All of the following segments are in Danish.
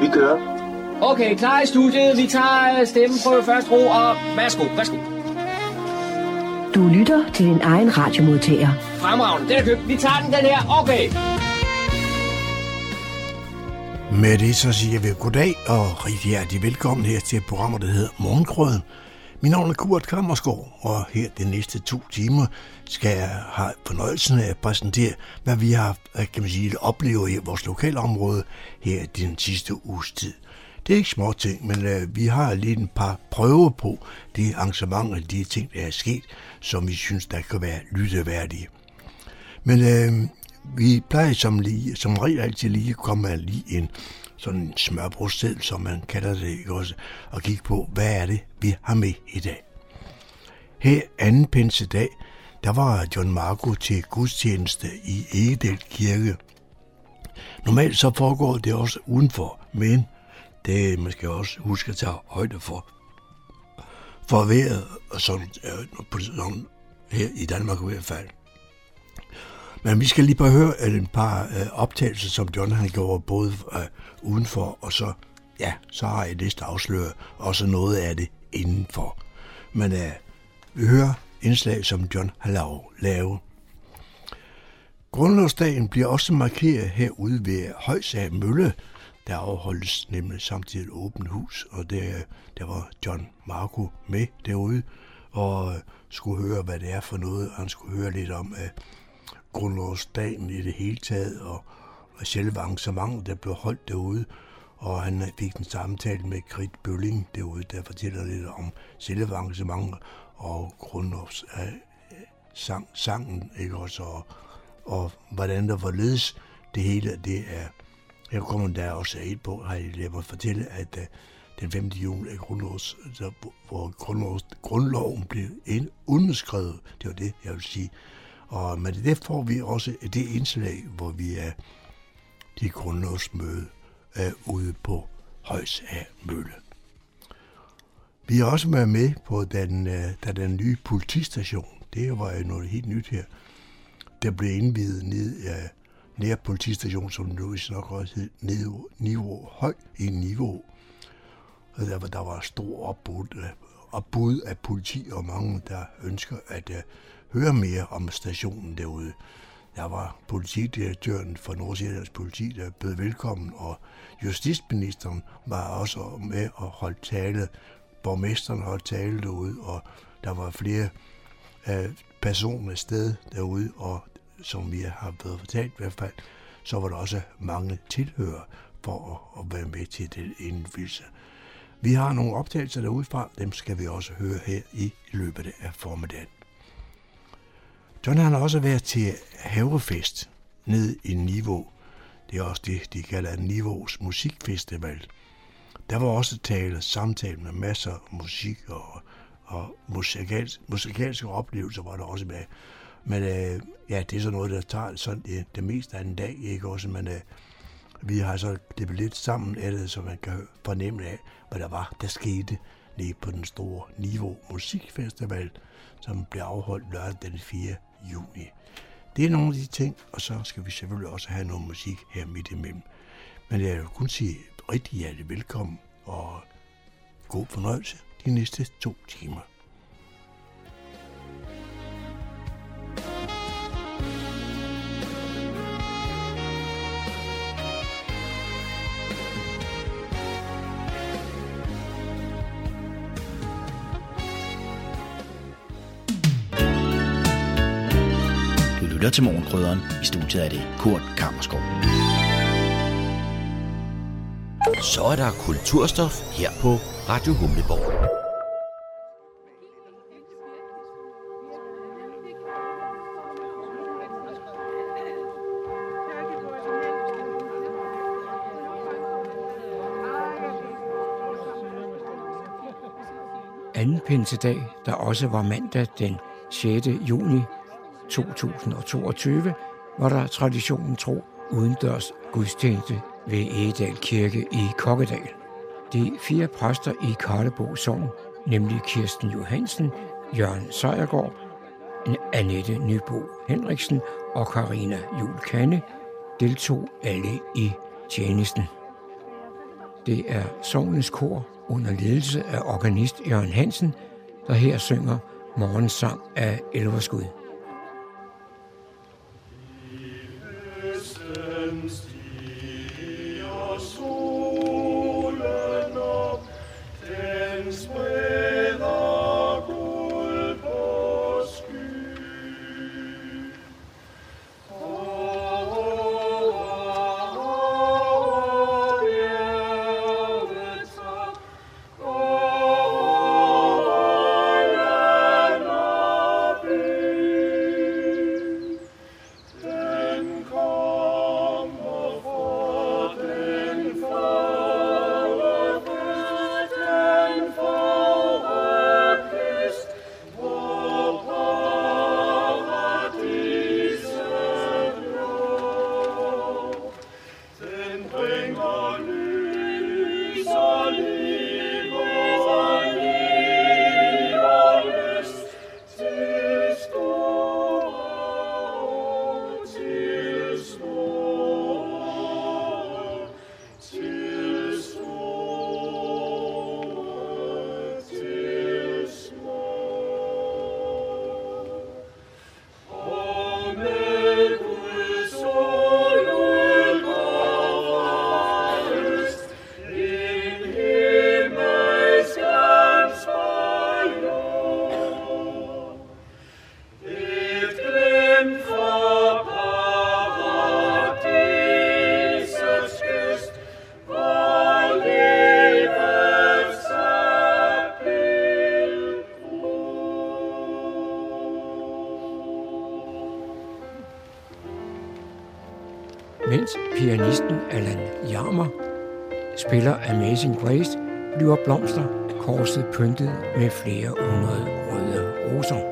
Vi kører. Okay, klar i studiet. Vi tager stemmen på første ro, og værsgo, værsgo. Du lytter til din egen radiomodtager. Fremragende, den er købt. Vi tager den, den her. Okay. Med det så siger vi goddag og rigtig hjertelig velkommen her til programmet, der hedder Morgenkrøden. Mit navn er Kurt Kammersgaard, og her de næste to timer skal jeg have fornøjelsen af at præsentere, hvad vi har kan man sige, oplevet i vores lokalområde her i den sidste uges tid. Det er ikke små ting, men øh, vi har lige en par prøver på det arrangement og de ting, der er sket, som vi synes, der kan være lytteværdige. Men øh, vi plejer som, lige, som regel altid lige at komme med lige en sådan en smørbrødsted, som man kalder det, ikke også, og kigge på, hvad er det, vi har med i dag. Her anden pinsedag, der var John Marco til gudstjeneste i Egedal Kirke. Normalt så foregår det også udenfor, men det man skal også huske at tage højde for. For vejret, og sådan, sådan her i Danmark i hvert fald. Men vi skal lige bare høre et par øh, optagelser, som John han gjorde både øh, udenfor, og så, ja, så har jeg næste afsløret også noget af det indenfor. Men øh, vi hører indslag, som John har lavet. Grundlovsdagen bliver også markeret herude ved Højsag Mølle, der afholdes nemlig samtidig et åbent hus, og der, der var John Marco med derude, og øh, skulle høre, hvad det er for noget. Han skulle høre lidt om uh, grundlovsdagen i det hele taget, og, og selve arrangementet, der blev holdt derude. Og han fik en samtale med Grit Bølling derude, der fortæller lidt om selve arrangementet og grundlovs af sang, sangen, ikke også, og, og hvordan der var det hele, det er jeg kommer der også et på, har jeg lært mig fortælle, at uh, den 5. juli er grundlovs, så, hvor grundlovs, grundloven blev ind, underskrevet. Det var det, jeg vil sige. Og med det får vi også det indslag, hvor vi er det grundlovsmøde øh, ude på Højs af Mølle. Vi har også været med på den, øh, der den nye politistation. Det var jo noget helt nyt her. Der blev indvidet ned øh, nær politistationen, som nu nok også hed niveau, niveau, høj i niveau. Og der var, der var stor opbud, øh, opbud af politi og mange, der ønsker at øh, høre mere om stationen derude. Der var politidirektøren for Nordsjællands politi, der bød velkommen, og justitsministeren var også med og holdt tale. Borgmesteren holdt tale derude, og der var flere øh, personer sted derude, og som vi har været fortalt i hvert fald, så var der også mange tilhører for at, at være med til den indvielse. Vi har nogle optagelser derudefra, dem skal vi også høre her i løbet af formiddagen. Sådan har også været til Havefest ned i Niveau. Det er også det, de kalder Niveaus musikfestival. Der var også tale, samtale med masser af musik og, og musikals, musikalske oplevelser var der også med. Men øh, ja, det er så noget, der tager sådan det, det meste af en dag, ikke også? Men øh, vi har så det lidt sammen af det, så man kan fornemme af, hvad der var, der skete nede på den store Niveau Musikfestival, som blev afholdt lørdag den 4 juni. Det er nogle af de ting, og så skal vi selvfølgelig også have noget musik her midt imellem. Men jeg vil kun sige rigtig hjertelig velkommen og god fornøjelse de næste to timer. Lytter til Morgenkrydderen. I studiet er det Kurt Kammerskov. Så er der kulturstof her på Radio Humleborg. Anden pinsedag, der også var mandag den 6. juni 2022 var der traditionen tro udendørs gudstjeneste ved Egedal Kirke i Kokkedal. De fire præster i Karlebo Sogn, nemlig Kirsten Johansen, Jørgen Sejergaard, Annette Nybo Henriksen og Karina Julkanne, deltog alle i tjenesten. Det er Sognens Kor under ledelse af organist Jørgen Hansen, der her synger morgensang af Elverskud. Spiller Amazing Grace, bliver blomster korset pyntet med flere hundrede røde roser.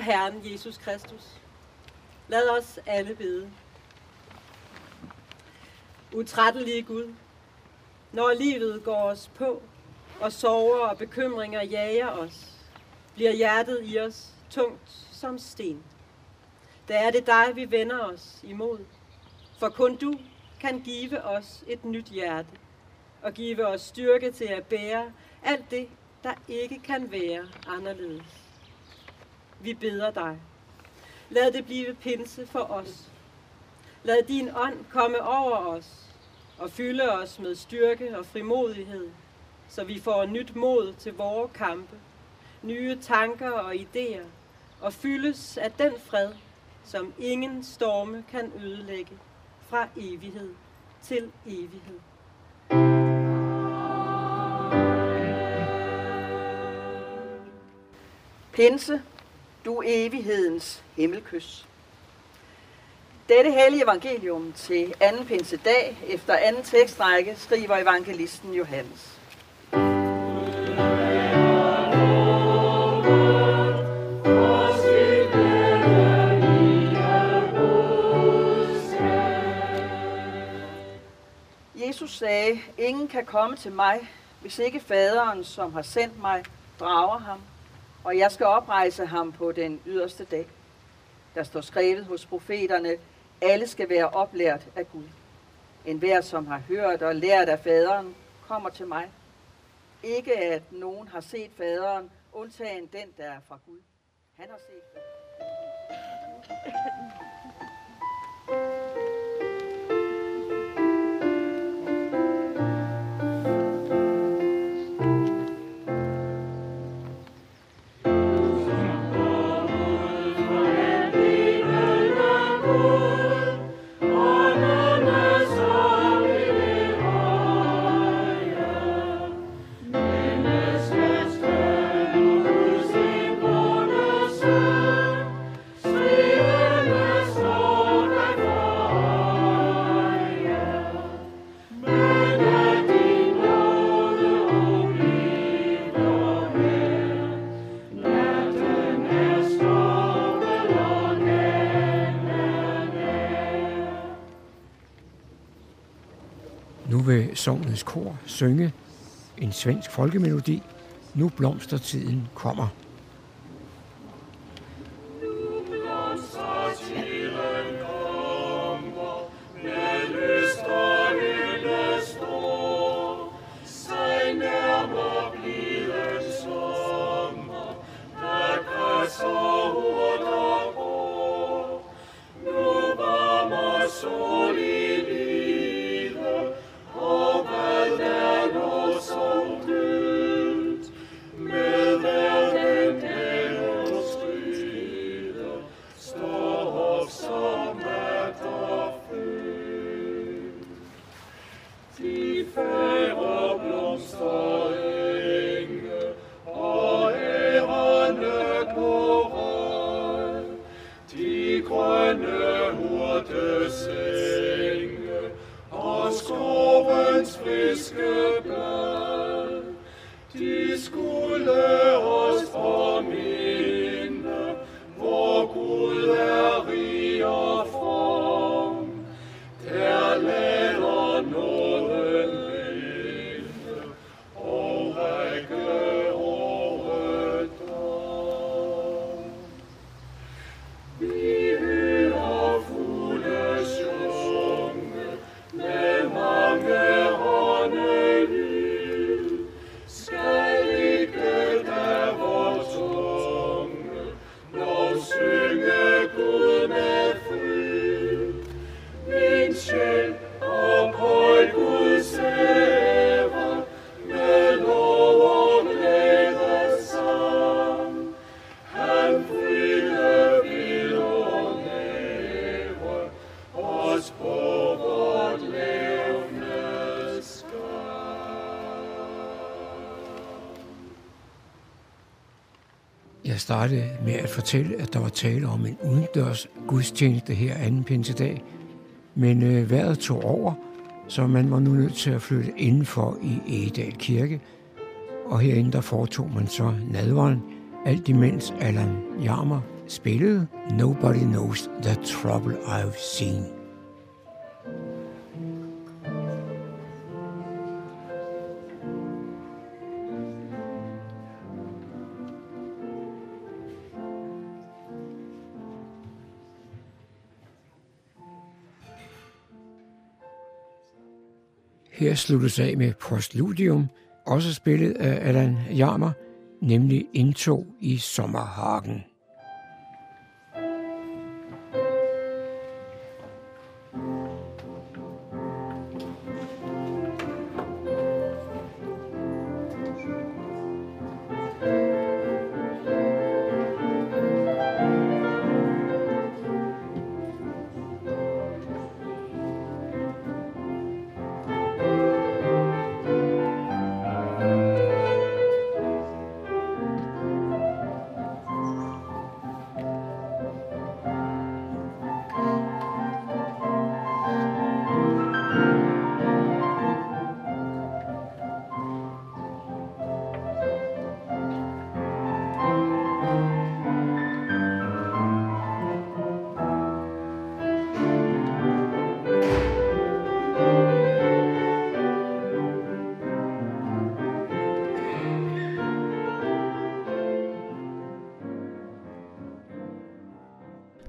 Herren Jesus Kristus. Lad os alle bede. Utrættelige Gud, når livet går os på, og sorger og bekymringer jager os, bliver hjertet i os tungt som sten. Da er det dig, vi vender os imod, for kun du kan give os et nyt hjerte, og give os styrke til at bære alt det, der ikke kan være anderledes. Vi beder dig. Lad det blive pinse for os. Lad din ånd komme over os og fylde os med styrke og frimodighed, så vi får nyt mod til vores kampe, nye tanker og idéer, og fyldes af den fred, som ingen storme kan ødelægge fra evighed til evighed. Pinse du evighedens himmelkys. Dette hellige evangelium til anden pinsedag efter anden tekstrække skriver evangelisten Johannes. Jesus sagde, ingen kan komme til mig, hvis ikke faderen, som har sendt mig, drager ham, og jeg skal oprejse ham på den yderste dag. Der står skrevet hos profeterne, alle skal være oplært af Gud. En hver, som har hørt og lært af faderen, kommer til mig. Ikke at nogen har set faderen, undtagen den, der er fra Gud. Han har set faderen. Sognets kor synge en svensk folkemelodi. Nu blomstertiden kommer. Startede med at fortælle, at der var tale om en udendørs gudstjeneste her anden pinsedag, men øh, vejret tog over, så man var nu nødt til at flytte indenfor i Egedal Kirke, og herinde der foretog man så nadveren, alt imens Allan Jarmer spillede Nobody Knows the Trouble I've Seen. Sluttes af med Postludium, også spillet af Allan Jarmer, nemlig Indtog i Sommerhagen.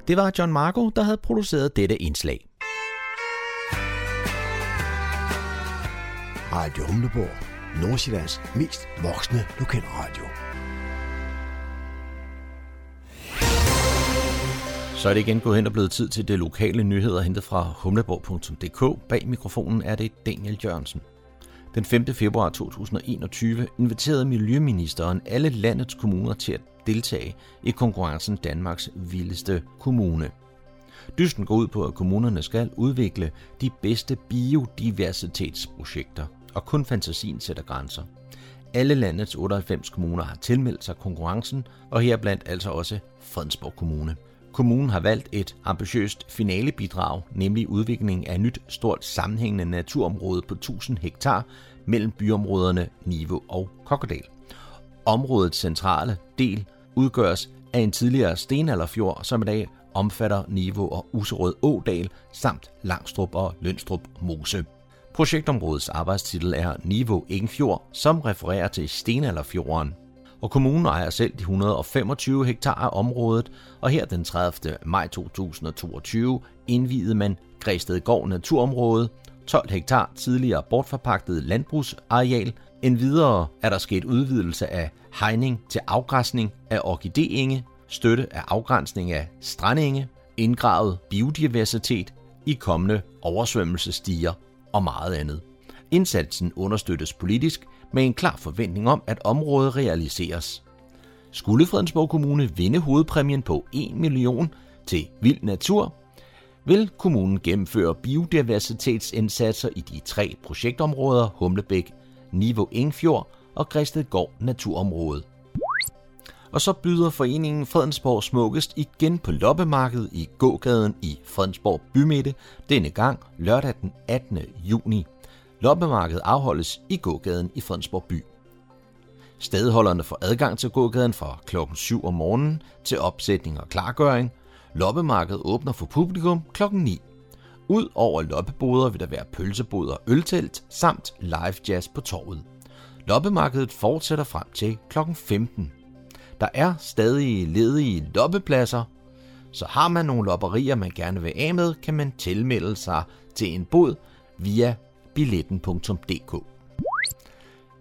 Det var John Marco, der havde produceret dette indslag. Radio Humleborg. Nordsjællands mest voksne lokalradio. Så er det igen gået hen og blevet tid til det lokale nyheder hentet fra humleborg.dk. Bag mikrofonen er det Daniel Jørgensen. Den 5. februar 2021 inviterede Miljøministeren alle landets kommuner til at deltage i konkurrencen Danmarks vildeste kommune. Dysten går ud på, at kommunerne skal udvikle de bedste biodiversitetsprojekter, og kun fantasien sætter grænser. Alle landets 98 kommuner har tilmeldt sig konkurrencen, og heriblandt altså også Fredensborg Kommune. Kommunen har valgt et ambitiøst finalebidrag, nemlig udviklingen af et nyt stort sammenhængende naturområde på 1000 hektar mellem byområderne Niveau og Kokkedal. Områdets centrale del udgøres af en tidligere stenalderfjord, som i dag omfatter Niveau og Userød Ådal samt Langstrup og Lønstrup Mose. Projektområdets arbejdstitel er Niveau Engfjord, som refererer til stenalderfjorden og kommunen ejer selv de 125 hektar af området, og her den 30. maj 2022 indvidede man Græstedgård Naturområde, 12 hektar tidligere bortforpagtet landbrugsareal. Endvidere er der sket udvidelse af hegning til afgræsning af orkidéenge, støtte af afgrænsning af strandenge, indgravet biodiversitet i kommende oversvømmelsestiger og meget andet. Indsatsen understøttes politisk med en klar forventning om, at området realiseres. Skulle Fredensborg Kommune vinde hovedpræmien på 1 million til vild natur, vil kommunen gennemføre biodiversitetsindsatser i de tre projektområder Humlebæk, Niveau Engfjord og Gristedgård Naturområde. Og så byder foreningen Fredensborg Smukkest igen på loppemarkedet i gågaden i Fredensborg Bymidte, denne gang lørdag den 18. juni. Loppemarkedet afholdes i gågaden i Fredensborg by. Stedholderne får adgang til gågaden fra klokken 7 om morgenen til opsætning og klargøring. Loppemarkedet åbner for publikum klokken 9. Ud over loppeboder vil der være pølseboder og øltelt samt live jazz på torvet. Loppemarkedet fortsætter frem til klokken 15. Der er stadig ledige loppepladser, så har man nogle lopperier, man gerne vil af med, kan man tilmelde sig til en bod via billetten.dk.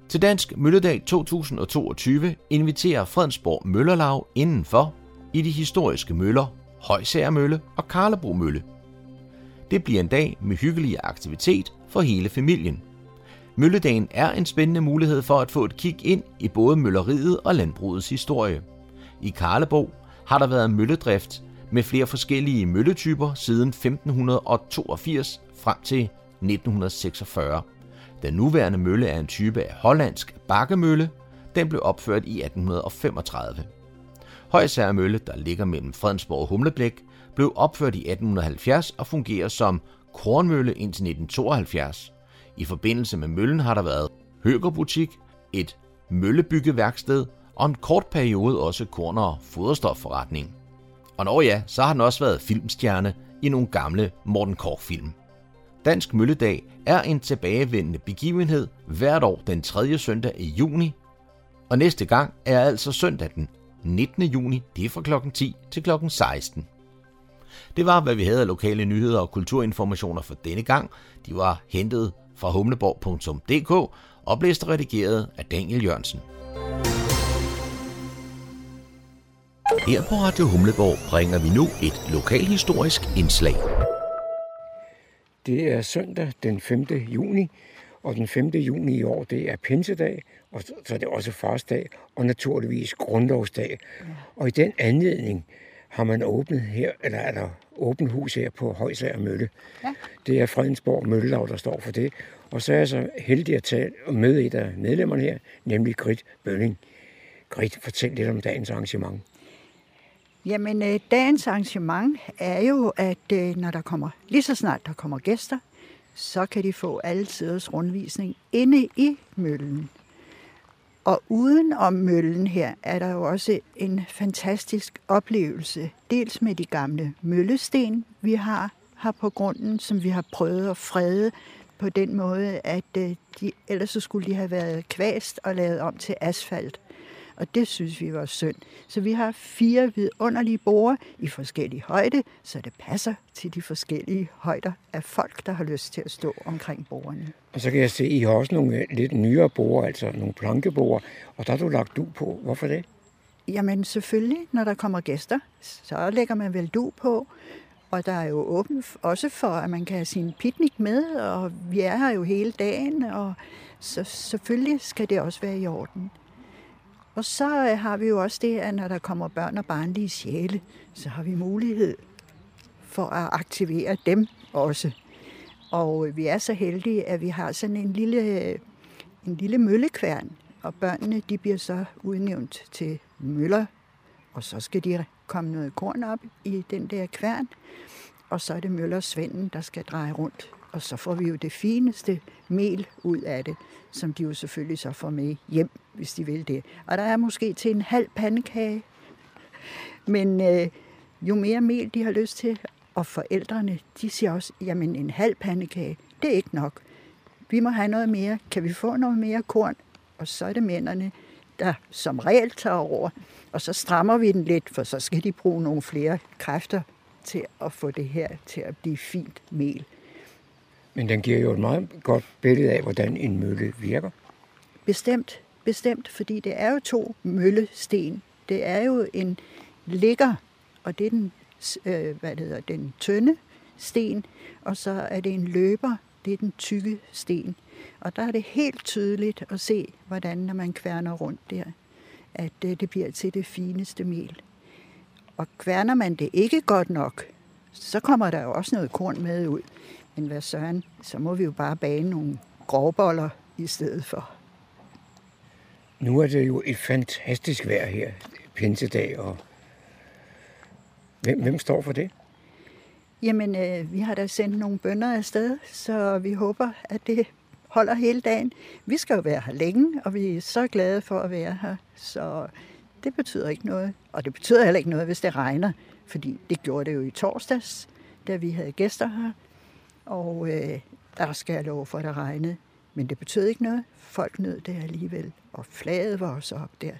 Til Dansk Mølledag 2022 inviterer Fredensborg Møllerlag indenfor i de historiske møller, Højsager Mølle og Karlebro Mølle. Det bliver en dag med hyggelig aktivitet for hele familien. Mølledagen er en spændende mulighed for at få et kig ind i både mølleriet og landbrugets historie. I Karleborg har der været mølledrift med flere forskellige mølletyper siden 1582 frem til 1946. Den nuværende mølle er en type af hollandsk bakkemølle. Den blev opført i 1835. Højsager Mølle, der ligger mellem Fredensborg og Humleblæk, blev opført i 1870 og fungerer som kornmølle indtil 1972. I forbindelse med møllen har der været høgerbutik, et møllebyggeværksted og en kort periode også korn- og foderstofforretning. Og når ja, så har den også været filmstjerne i nogle gamle Morten Korch-film. Dansk Mølledag er en tilbagevendende begivenhed hvert år den 3. søndag i juni, og næste gang er altså søndag den 19. juni, det er fra kl. 10 til kl. 16. Det var, hvad vi havde af lokale nyheder og kulturinformationer for denne gang. De var hentet fra humleborg.dk, oplæst og redigeret af Daniel Jørgensen. Her på Radio Humleborg bringer vi nu et lokalhistorisk indslag. Det er søndag den 5. juni, og den 5. juni i år, det er pinsedag, og så er det også farsdag, og naturligvis grundlovsdag. Og i den anledning har man åbnet her, eller er der åbent hus her på Højsager Mølle. Ja. Det er Fredensborg Møllelav, der står for det. Og så er jeg så heldig at tage og møde et af medlemmerne her, nemlig Grit Bølling. Grit, fortæl lidt om dagens arrangement. Jamen, øh, dagens arrangement er jo, at øh, når der kommer, lige så snart der kommer gæster, så kan de få alle tiders rundvisning inde i møllen. Og uden om møllen her er der jo også en fantastisk oplevelse. Dels med de gamle møllesten, vi har her på grunden, som vi har prøvet at frede på den måde, at øh, de, ellers så skulle de have været kvæst og lavet om til asfalt. Og det synes vi var synd. Så vi har fire vidunderlige borer i forskellige højde, så det passer til de forskellige højder af folk, der har lyst til at stå omkring borerne. Og så kan jeg se, at I har også nogle øh, lidt nyere borer, altså nogle plankeborer, og der har du lagt du på. Hvorfor det? Jamen selvfølgelig, når der kommer gæster, så lægger man vel du på. Og der er jo åbent også for, at man kan have sin picnic med, og vi er her jo hele dagen, og så selvfølgelig skal det også være i orden. Og så øh, har vi jo også det, at når der kommer børn og barnlige sjæle, så har vi mulighed for at aktivere dem også. Og øh, vi er så heldige, at vi har sådan en lille, øh, en lille møllekværn, og børnene de bliver så udnævnt til møller, og så skal de komme noget korn op i den der kværn, og så er det Møller Svenden, der skal dreje rundt. Og så får vi jo det fineste mel ud af det, som de jo selvfølgelig så får med hjem, hvis de vil det. Og der er måske til en halv pandekage. Men øh, jo mere mel de har lyst til, og forældrene, de siger også, jamen en halv pandekage, det er ikke nok. Vi må have noget mere. Kan vi få noget mere korn? Og så er det mændene, der som regel tager over. Og så strammer vi den lidt, for så skal de bruge nogle flere kræfter til at få det her til at blive fint mel. Men den giver jo et meget godt billede af, hvordan en mølle virker. Bestemt, bestemt, fordi det er jo to møllesten. Det er jo en ligger, og det er den, øh, hvad hedder, den tynde sten, og så er det en løber, det er den tykke sten. Og der er det helt tydeligt at se, hvordan når man kværner rundt der, at øh, det bliver til det fineste mel. Og kværner man det ikke godt nok, så kommer der jo også noget korn med ud. Men hvad søren, så må vi jo bare bage nogle grovboller i stedet for. Nu er det jo et fantastisk vejr her, pinsedag, og hvem, hvem står for det? Jamen, øh, vi har da sendt nogle bønder afsted, så vi håber, at det holder hele dagen. Vi skal jo være her længe, og vi er så glade for at være her, så det betyder ikke noget. Og det betyder heller ikke noget, hvis det regner, fordi det gjorde det jo i torsdags, da vi havde gæster her. Og øh, der skal jeg love for, at det regnede. Men det betød ikke noget. Folk nød det alligevel, og flaget var også op der.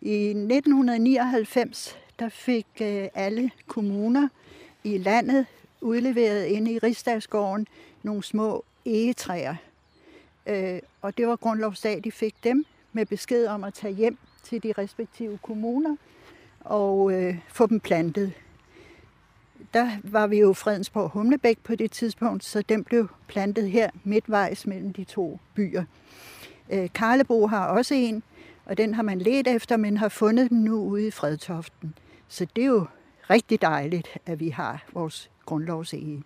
I 1999 der fik øh, alle kommuner i landet udleveret inde i Rigsdagsgården nogle små egetræer. Øh, og det var grundlovsdag, de fik dem med besked om at tage hjem til de respektive kommuner og øh, få dem plantet. Der var vi jo Fredensborg Humlebæk på det tidspunkt, så den blev plantet her midtvejs mellem de to byer. Øh, Karlebo har også en, og den har man let efter, men har fundet den nu ude i Fredtoften. Så det er jo rigtig dejligt, at vi har vores grundlovsege.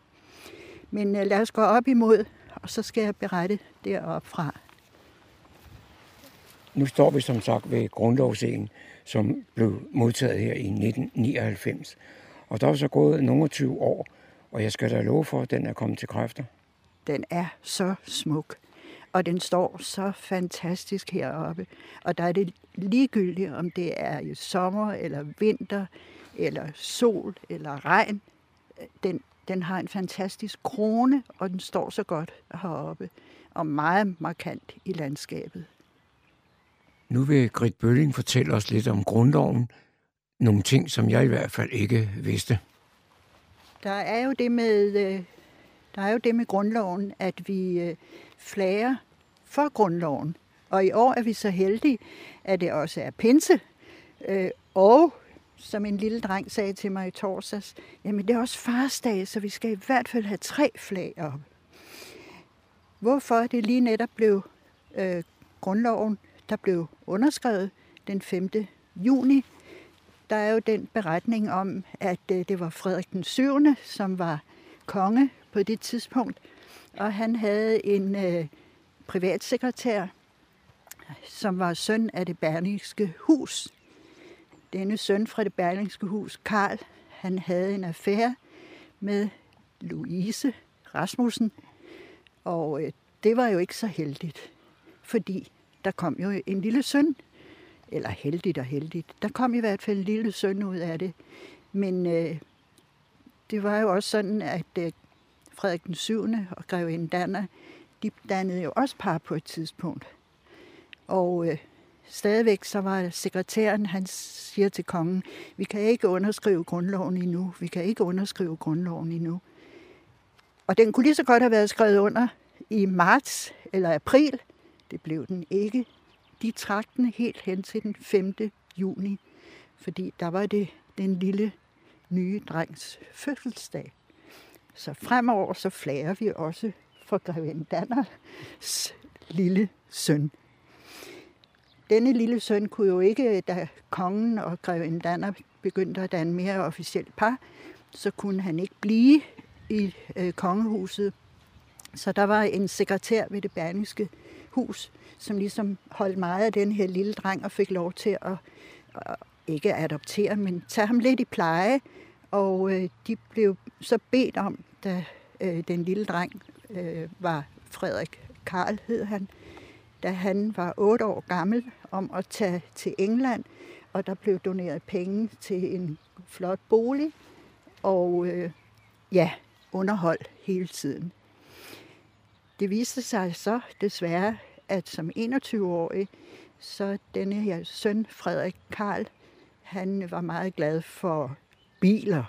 Men øh, lad os gå op imod, og så skal jeg berette deroppe fra. Nu står vi som sagt ved grundlovsegen, som blev modtaget her i 1999. Og der er så gået nogle 20 år, og jeg skal da love for, at den er kommet til kræfter. Den er så smuk, og den står så fantastisk heroppe. Og der er det ligegyldigt, om det er i sommer eller vinter, eller sol eller regn. Den, den har en fantastisk krone, og den står så godt heroppe, og meget markant i landskabet. Nu vil Grit Bølling fortælle os lidt om grundloven. Nogle ting, som jeg i hvert fald ikke vidste. Der er jo det med, øh, der er jo det med grundloven, at vi øh, flager for grundloven. Og i år er vi så heldige, at det også er pinse. Øh, og som en lille dreng sagde til mig i torsdags, jamen det er også farsdag, så vi skal i hvert fald have tre flag op. Hvorfor det lige netop blev øh, grundloven, der blev underskrevet den 5. juni. Der er jo den beretning om, at øh, det var Frederik den 7., som var konge på det tidspunkt, og han havde en øh, privatsekretær, som var søn af det Berlingske hus. Denne søn fra det Berlingske hus, Karl, han havde en affære med Louise Rasmussen, og øh, det var jo ikke så heldigt, fordi der kom jo en lille søn, eller heldigt og heldigt, der kom i hvert fald en lille søn ud af det. Men øh, det var jo også sådan, at øh, Frederik den 7. og grevinde Danner, de dannede jo også par på et tidspunkt. Og øh, stadigvæk så var sekretæren, han siger til kongen, vi kan ikke underskrive grundloven endnu, vi kan ikke underskrive grundloven endnu. Og den kunne lige så godt have været skrevet under i marts eller april. Det blev den ikke. De trak den helt hen til den 5. juni, fordi der var det den lille nye drengs fødselsdag. Så fremover så flager vi også for Greven Danners lille søn. Denne lille søn kunne jo ikke, da kongen og Greven Danner begyndte at danne mere officielt par, så kunne han ikke blive i øh, kongehuset. Så der var en sekretær ved det berniske hus, som ligesom holdt meget af den her lille dreng og fik lov til at, at ikke adoptere, men tage ham lidt i pleje. Og øh, de blev så bedt om, da øh, den lille dreng øh, var Frederik Karl, hed han, da han var otte år gammel, om at tage til England, og der blev doneret penge til en flot bolig, og øh, ja, underhold hele tiden. Det viste sig så desværre, at som 21-årig, så denne her søn, Frederik Karl, han var meget glad for biler.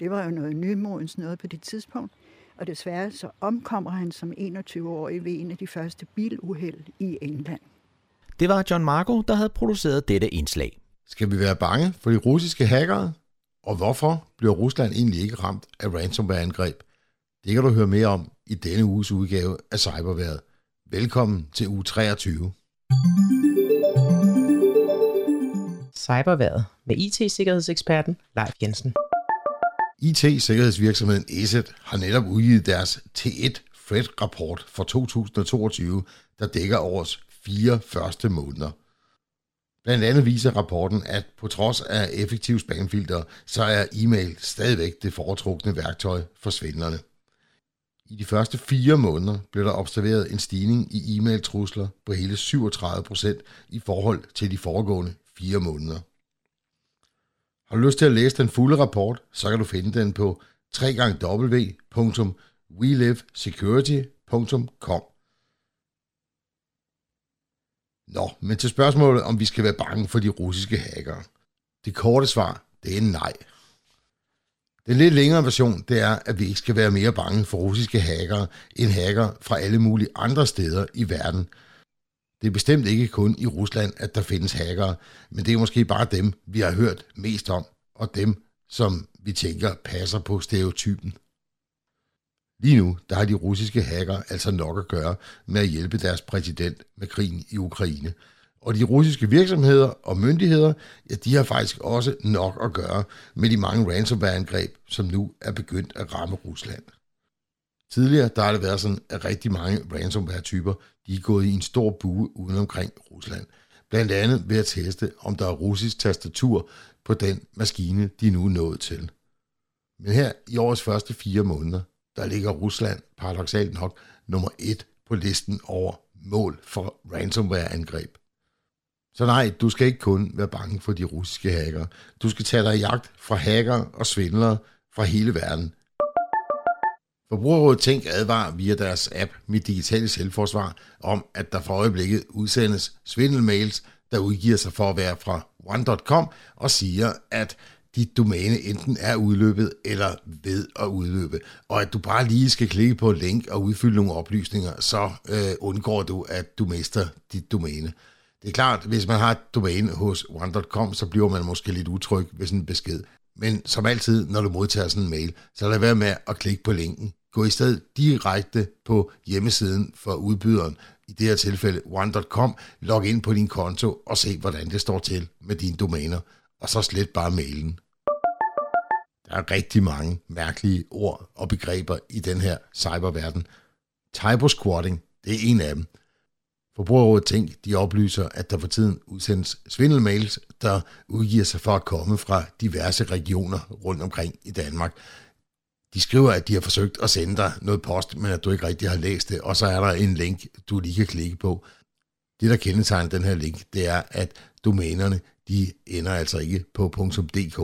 Det var jo noget nymodens noget på det tidspunkt. Og desværre så omkommer han som 21-årig ved en af de første biluheld i England. Det var John Marco, der havde produceret dette indslag. Skal vi være bange for de russiske hackere? Og hvorfor bliver Rusland egentlig ikke ramt af ransomware-angreb? Det kan du høre mere om i denne uges udgave af Cyberværet. Velkommen til uge 23. Cyberværet med IT-sikkerhedseksperten Leif Jensen. IT-sikkerhedsvirksomheden ESET har netop udgivet deres T1 Threat-rapport for 2022, der dækker årets fire første måneder. Blandt andet viser rapporten, at på trods af effektive spamfilter, så er e-mail stadigvæk det foretrukne værktøj for svindlerne. I de første fire måneder blev der observeret en stigning i e-mail-trusler på hele 37% i forhold til de foregående fire måneder. Har du lyst til at læse den fulde rapport, så kan du finde den på www.welivesecurity.com. Nå, men til spørgsmålet, om vi skal være bange for de russiske hackere. Det korte svar, det er nej. Den lidt længere version, det er, at vi ikke skal være mere bange for russiske hackere end hacker fra alle mulige andre steder i verden. Det er bestemt ikke kun i Rusland, at der findes hackere, men det er måske bare dem, vi har hørt mest om, og dem, som vi tænker passer på stereotypen. Lige nu, der har de russiske hacker altså nok at gøre med at hjælpe deres præsident med krigen i Ukraine. Og de russiske virksomheder og myndigheder, ja, de har faktisk også nok at gøre med de mange ransomware-angreb, som nu er begyndt at ramme Rusland. Tidligere der har det været sådan, at rigtig mange ransomware-typer de er gået i en stor bue uden omkring Rusland. Blandt andet ved at teste, om der er russisk tastatur på den maskine, de nu er nået til. Men her i årets første fire måneder, der ligger Rusland paradoxalt nok nummer et på listen over mål for ransomware-angreb. Så nej, du skal ikke kun være bange for de russiske hacker. Du skal tage dig i jagt fra hacker og svindlere fra hele verden. Forbrugerrådet Tænk advarer via deres app Mit Digitale Selvforsvar om, at der for øjeblikket udsendes svindelmails, der udgiver sig for at være fra one.com og siger, at dit domæne enten er udløbet eller ved at udløbe, og at du bare lige skal klikke på et link og udfylde nogle oplysninger, så øh, undgår du, at du mister dit domæne. Det er klart, hvis man har et domæne hos one.com, så bliver man måske lidt utryg ved sådan en besked. Men som altid, når du modtager sådan en mail, så lad være med at klikke på linken. Gå i stedet direkte på hjemmesiden for udbyderen, i det her tilfælde one.com, log ind på din konto og se, hvordan det står til med dine domæner, og så slet bare mailen. Der er rigtig mange mærkelige ord og begreber i den her cyberverden. Cybersquatting, det er en af dem. Forbrugerrådet Tænk, de oplyser, at der for tiden udsendes svindelmails, der udgiver sig for at komme fra diverse regioner rundt omkring i Danmark. De skriver, at de har forsøgt at sende dig noget post, men at du ikke rigtig har læst det, og så er der en link, du lige kan klikke på. Det, der kendetegner den her link, det er, at domænerne, de ender altså ikke på .dk.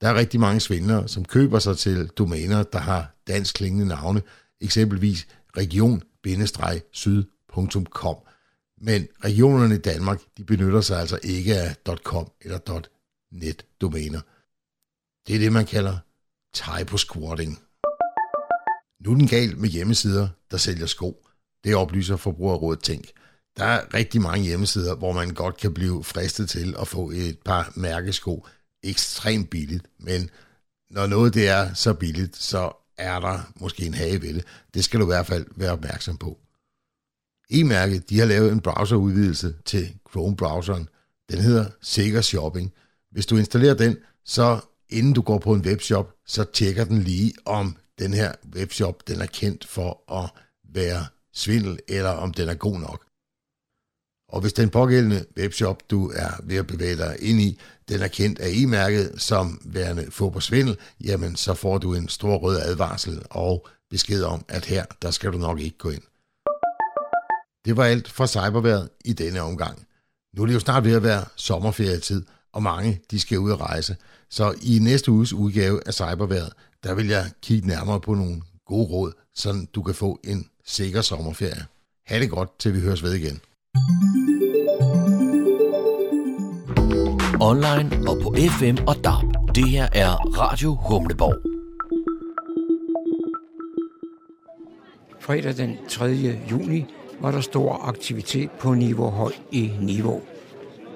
Der er rigtig mange svindlere, som køber sig til domæner, der har dansk klingende navne, eksempelvis region-syd.com. Men regionerne i Danmark, de benytter sig altså ikke af .com eller .net domæner. Det er det, man kalder typo-squatting. Nu er den galt med hjemmesider, der sælger sko. Det oplyser Forbrugerrådet Tænk. Der er rigtig mange hjemmesider, hvor man godt kan blive fristet til at få et par mærkesko ekstremt billigt, men når noget det er så billigt, så er der måske en hage ved det. Det skal du i hvert fald være opmærksom på. E-mærket, de har lavet en browserudvidelse til Chrome-browseren. Den hedder Sikker Shopping. Hvis du installerer den, så inden du går på en webshop, så tjekker den lige, om den her webshop den er kendt for at være svindel, eller om den er god nok. Og hvis den pågældende webshop, du er ved at bevæge dig ind i, den er kendt af e-mærket som værende få på svindel, jamen så får du en stor rød advarsel og besked om, at her, der skal du nok ikke gå ind. Det var alt fra cyberværet i denne omgang. Nu er det jo snart ved at være sommerferietid, og mange de skal ud og rejse. Så i næste uges udgave af cyberværet, der vil jeg kigge nærmere på nogle gode råd, så du kan få en sikker sommerferie. Ha' det godt, til vi høres ved igen. Online og på FM og DAB. Det her er Radio Humleborg. Fredag den 3. juni var der stor aktivitet på Niveau Høj i Niveau.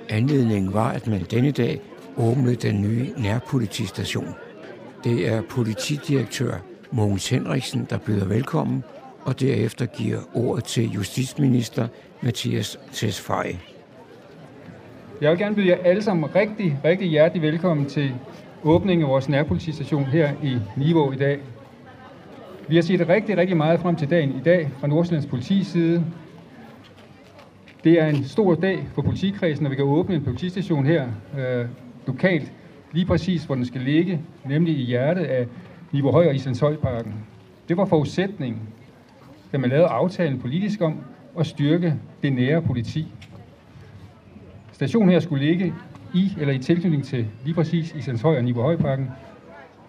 Anledningen var, at man denne dag åbnede den nye nærpolitistation. Det er politidirektør Mogens Henriksen, der byder velkommen, og derefter giver ordet til justitsminister Mathias Tesfaye. Jeg vil gerne byde jer alle sammen rigtig, rigtig hjertelig velkommen til åbningen af vores nærpolitistation her i Niveau i dag. Vi har set rigtig, rigtig meget frem til dagen i dag fra Nordsjællands politis side. Det er en stor dag for politikredsen, når vi kan åbne en politistation her øh, lokalt, lige præcis hvor den skal ligge, nemlig i hjertet af Niveau Høj og Islandshøjparken. Det var forudsætningen, da man lavede aftalen politisk om at styrke det nære politi. Stationen her skulle ligge i eller i tilknytning til lige præcis Islandshøj og Niveau Højparken.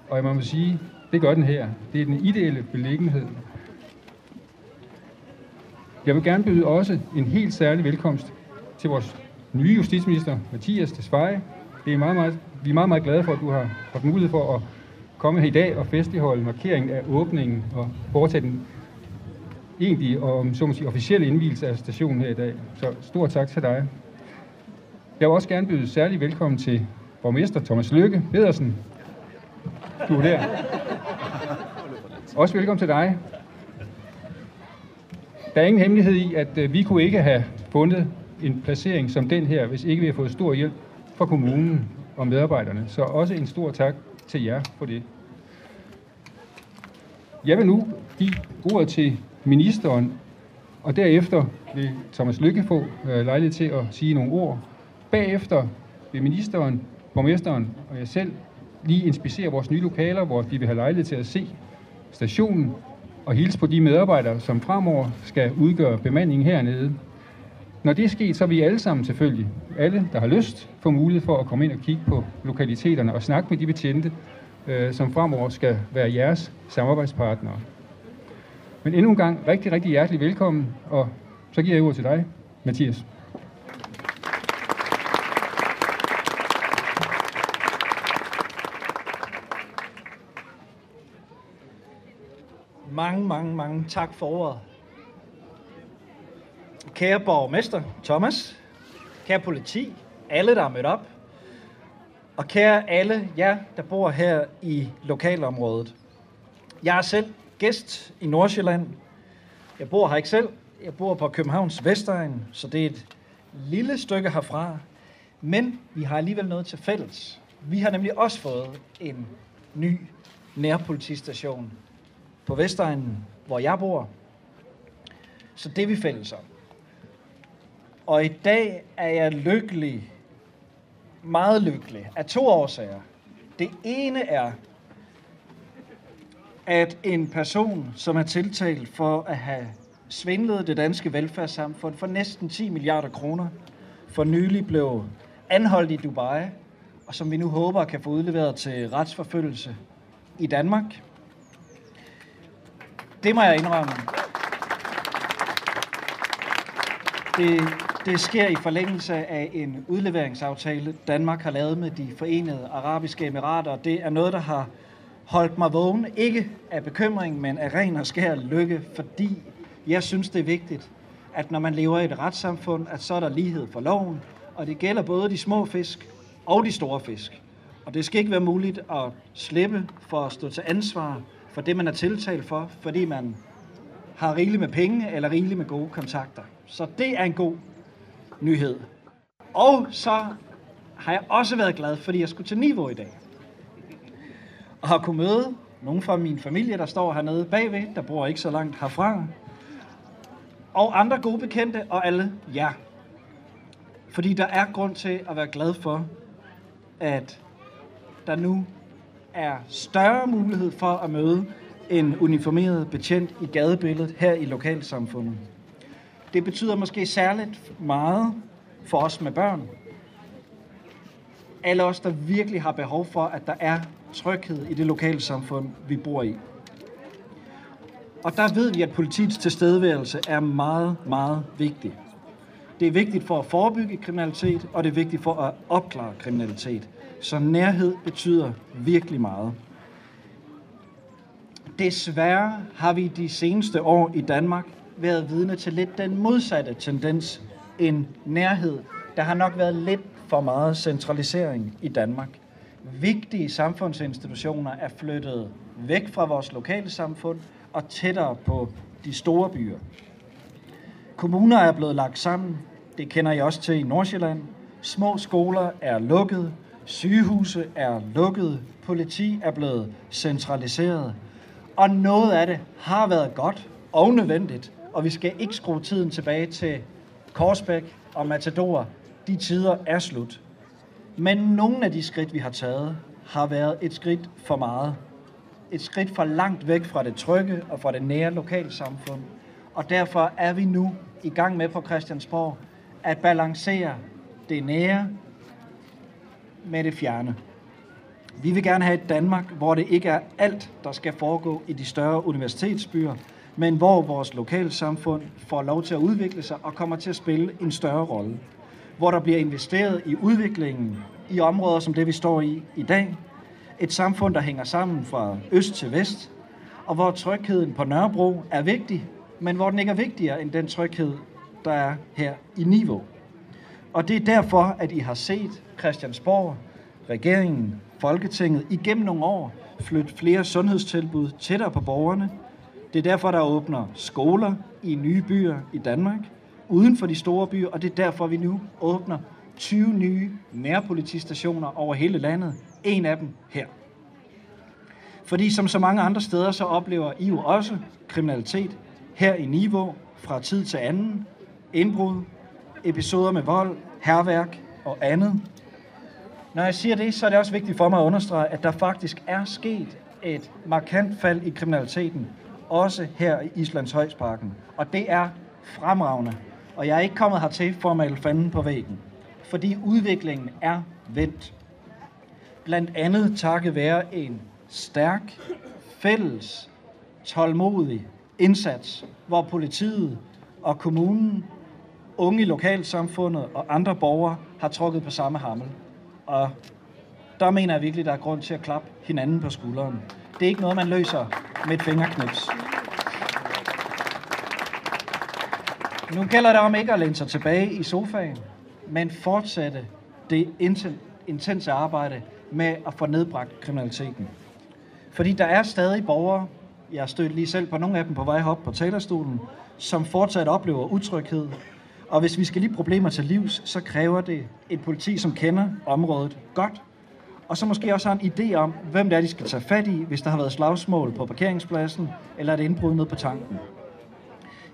Og jeg må sige, det gør den her. Det er den ideelle beliggenhed. Jeg vil gerne byde også en helt særlig velkomst til vores nye justitsminister, Mathias Tesfaye. Det er meget, meget, vi er meget, meget glade for, at du har haft mulighed for at komme her i dag og festligholde markeringen af åbningen og foretage den egentlige og så må sige, officielle indvielse af stationen her i dag. Så stor tak til dig. Jeg vil også gerne byde særlig velkommen til borgmester Thomas Lykke Pedersen. Du er der. Også velkommen til dig. Der er ingen hemmelighed i, at øh, vi kunne ikke have fundet en placering som den her, hvis ikke vi har fået stor hjælp fra kommunen og medarbejderne. Så også en stor tak til jer for det. Jeg vil nu give ordet til ministeren, og derefter vil Thomas Lykke få øh, lejlighed til at sige nogle ord. Bagefter vil ministeren, borgmesteren og jeg selv lige inspicere vores nye lokaler, hvor vi vil have lejlighed til at se stationen og hilse på de medarbejdere, som fremover skal udgøre bemandingen hernede. Når det er sket, så vil vi alle sammen selvfølgelig, alle der har lyst, få mulighed for at komme ind og kigge på lokaliteterne og snakke med de betjente, øh, som fremover skal være jeres samarbejdspartnere. Men endnu en gang rigtig, rigtig hjertelig velkommen, og så giver jeg ordet til dig, Mathias. Mange, mange, mange tak for ordet. Kære borgmester Thomas, kære politi, alle der er mødt op, og kære alle jer, der bor her i lokalområdet. Jeg er selv gæst i Nordsjælland. Jeg bor her ikke selv. Jeg bor på Københavns Vestegn, så det er et lille stykke herfra. Men vi har alligevel noget til fælles. Vi har nemlig også fået en ny nærpolitistation på Vestegnen, hvor jeg bor. Så det er vi fælles om. Og i dag er jeg lykkelig, meget lykkelig, af to årsager. Det ene er, at en person, som er tiltalt for at have svindlet det danske velfærdssamfund for næsten 10 milliarder kroner, for nylig blev anholdt i Dubai, og som vi nu håber kan få udleveret til retsforfølgelse i Danmark. Det må jeg indrømme. Det, Det sker i forlængelse af en udleveringsaftale, Danmark har lavet med de forenede arabiske emirater. Det er noget, der har holdt mig vågen, ikke af bekymring, men af ren og skær lykke, fordi jeg synes, det er vigtigt, at når man lever i et retssamfund, at så er der lighed for loven, og det gælder både de små fisk og de store fisk. Og det skal ikke være muligt at slippe for at stå til ansvar for det, man er tiltalt for, fordi man har rigeligt med penge eller rigeligt med gode kontakter. Så det er en god nyhed. Og så har jeg også været glad, fordi jeg skulle til Niveau i dag. Og har kunnet møde nogle fra min familie, der står hernede bagved, der bor ikke så langt herfra. Og andre gode bekendte, og alle jer. Fordi der er grund til at være glad for, at der nu er større mulighed for at møde en uniformeret betjent i gadebilledet her i lokalsamfundet. Det betyder måske særligt meget for os med børn. Alle os, der virkelig har behov for, at der er tryghed i det lokale samfund, vi bor i. Og der ved vi, at politiets tilstedeværelse er meget, meget vigtig. Det er vigtigt for at forebygge kriminalitet, og det er vigtigt for at opklare kriminalitet. Så nærhed betyder virkelig meget. Desværre har vi de seneste år i Danmark været vidne til lidt den modsatte tendens end nærhed. Der har nok været lidt for meget centralisering i Danmark. Vigtige samfundsinstitutioner er flyttet væk fra vores lokale samfund og tættere på de store byer. Kommuner er blevet lagt sammen. Det kender I også til i Nordsjælland. Små skoler er lukket. Sygehuse er lukket. Politi er blevet centraliseret. Og noget af det har været godt og nødvendigt. Og vi skal ikke skrue tiden tilbage til Korsbæk og Matador. De tider er slut. Men nogle af de skridt, vi har taget, har været et skridt for meget. Et skridt for langt væk fra det trygge og fra det nære lokalsamfund. Og derfor er vi nu i gang med på Christiansborg at balancere det nære med det fjerne. Vi vil gerne have et Danmark, hvor det ikke er alt, der skal foregå i de større universitetsbyer, men hvor vores lokalsamfund får lov til at udvikle sig og kommer til at spille en større rolle. Hvor der bliver investeret i udviklingen i områder som det, vi står i i dag. Et samfund, der hænger sammen fra øst til vest, og hvor trygheden på Nørrebro er vigtig, men hvor den ikke er vigtigere end den tryghed, der er her i Niveau. Og det er derfor, at I har set Christiansborg, regeringen, Folketinget igennem nogle år flytte flere sundhedstilbud tættere på borgerne. Det er derfor, der åbner skoler i nye byer i Danmark, uden for de store byer, og det er derfor, vi nu åbner 20 nye nærpolitistationer over hele landet. En af dem her. Fordi som så mange andre steder, så oplever I jo også kriminalitet her i Niveau fra tid til anden. Indbrud, episoder med vold, herværk og andet. Når jeg siger det, så er det også vigtigt for mig at understrege, at der faktisk er sket et markant fald i kriminaliteten, også her i Islands Højsparken. Og det er fremragende. Og jeg er ikke kommet hertil for at male fanden på væggen, fordi udviklingen er vendt. Blandt andet takket være en stærk, fælles, tålmodig indsats, hvor politiet og kommunen, unge i lokalsamfundet og andre borgere har trukket på samme hammel. Og der mener jeg virkelig, der er grund til at klappe hinanden på skulderen. Det er ikke noget, man løser med et fingerknips. Nu gælder det om ikke at læne sig tilbage i sofaen, men fortsætte det intense arbejde med at få nedbragt kriminaliteten. Fordi der er stadig borgere, jeg stødte lige selv på nogle af dem på vej op på talerstolen, som fortsat oplever utryghed. Og hvis vi skal lige problemer til livs, så kræver det et politi, som kender området godt, og så måske også har en idé om, hvem det er, de skal tage fat i, hvis der har været slagsmål på parkeringspladsen, eller et indbrud ned på tanken.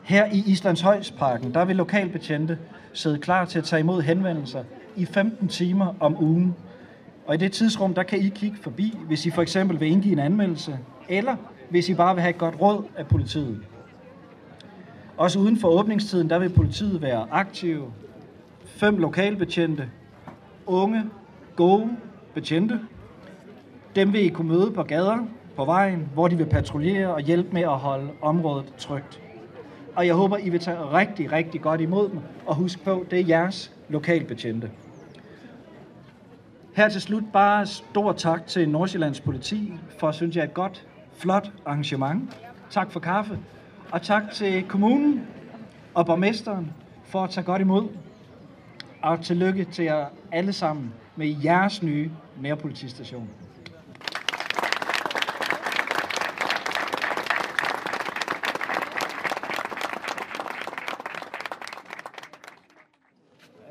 Her i Islands Højsparken, der vil lokalbetjente sidde klar til at tage imod henvendelser i 15 timer om ugen. Og i det tidsrum, der kan I kigge forbi, hvis I for eksempel vil indgive en anmeldelse, eller hvis I bare vil have et godt råd af politiet. Også uden for åbningstiden, der vil politiet være aktive. Fem lokalbetjente, unge, gode betjente. Dem vil I kunne møde på gader, på vejen, hvor de vil patruljere og hjælpe med at holde området trygt. og jeg håber, I vil tage rigtig, rigtig godt imod dem, og husk på, det er jeres lokalbetjente. Her til slut bare stor tak til Nordsjællands politi for, synes jeg, et godt, flot arrangement. Tak for kaffe. Og tak til kommunen og borgmesteren for at tage godt imod. Og tillykke til jer alle sammen med jeres nye nærpolitistation.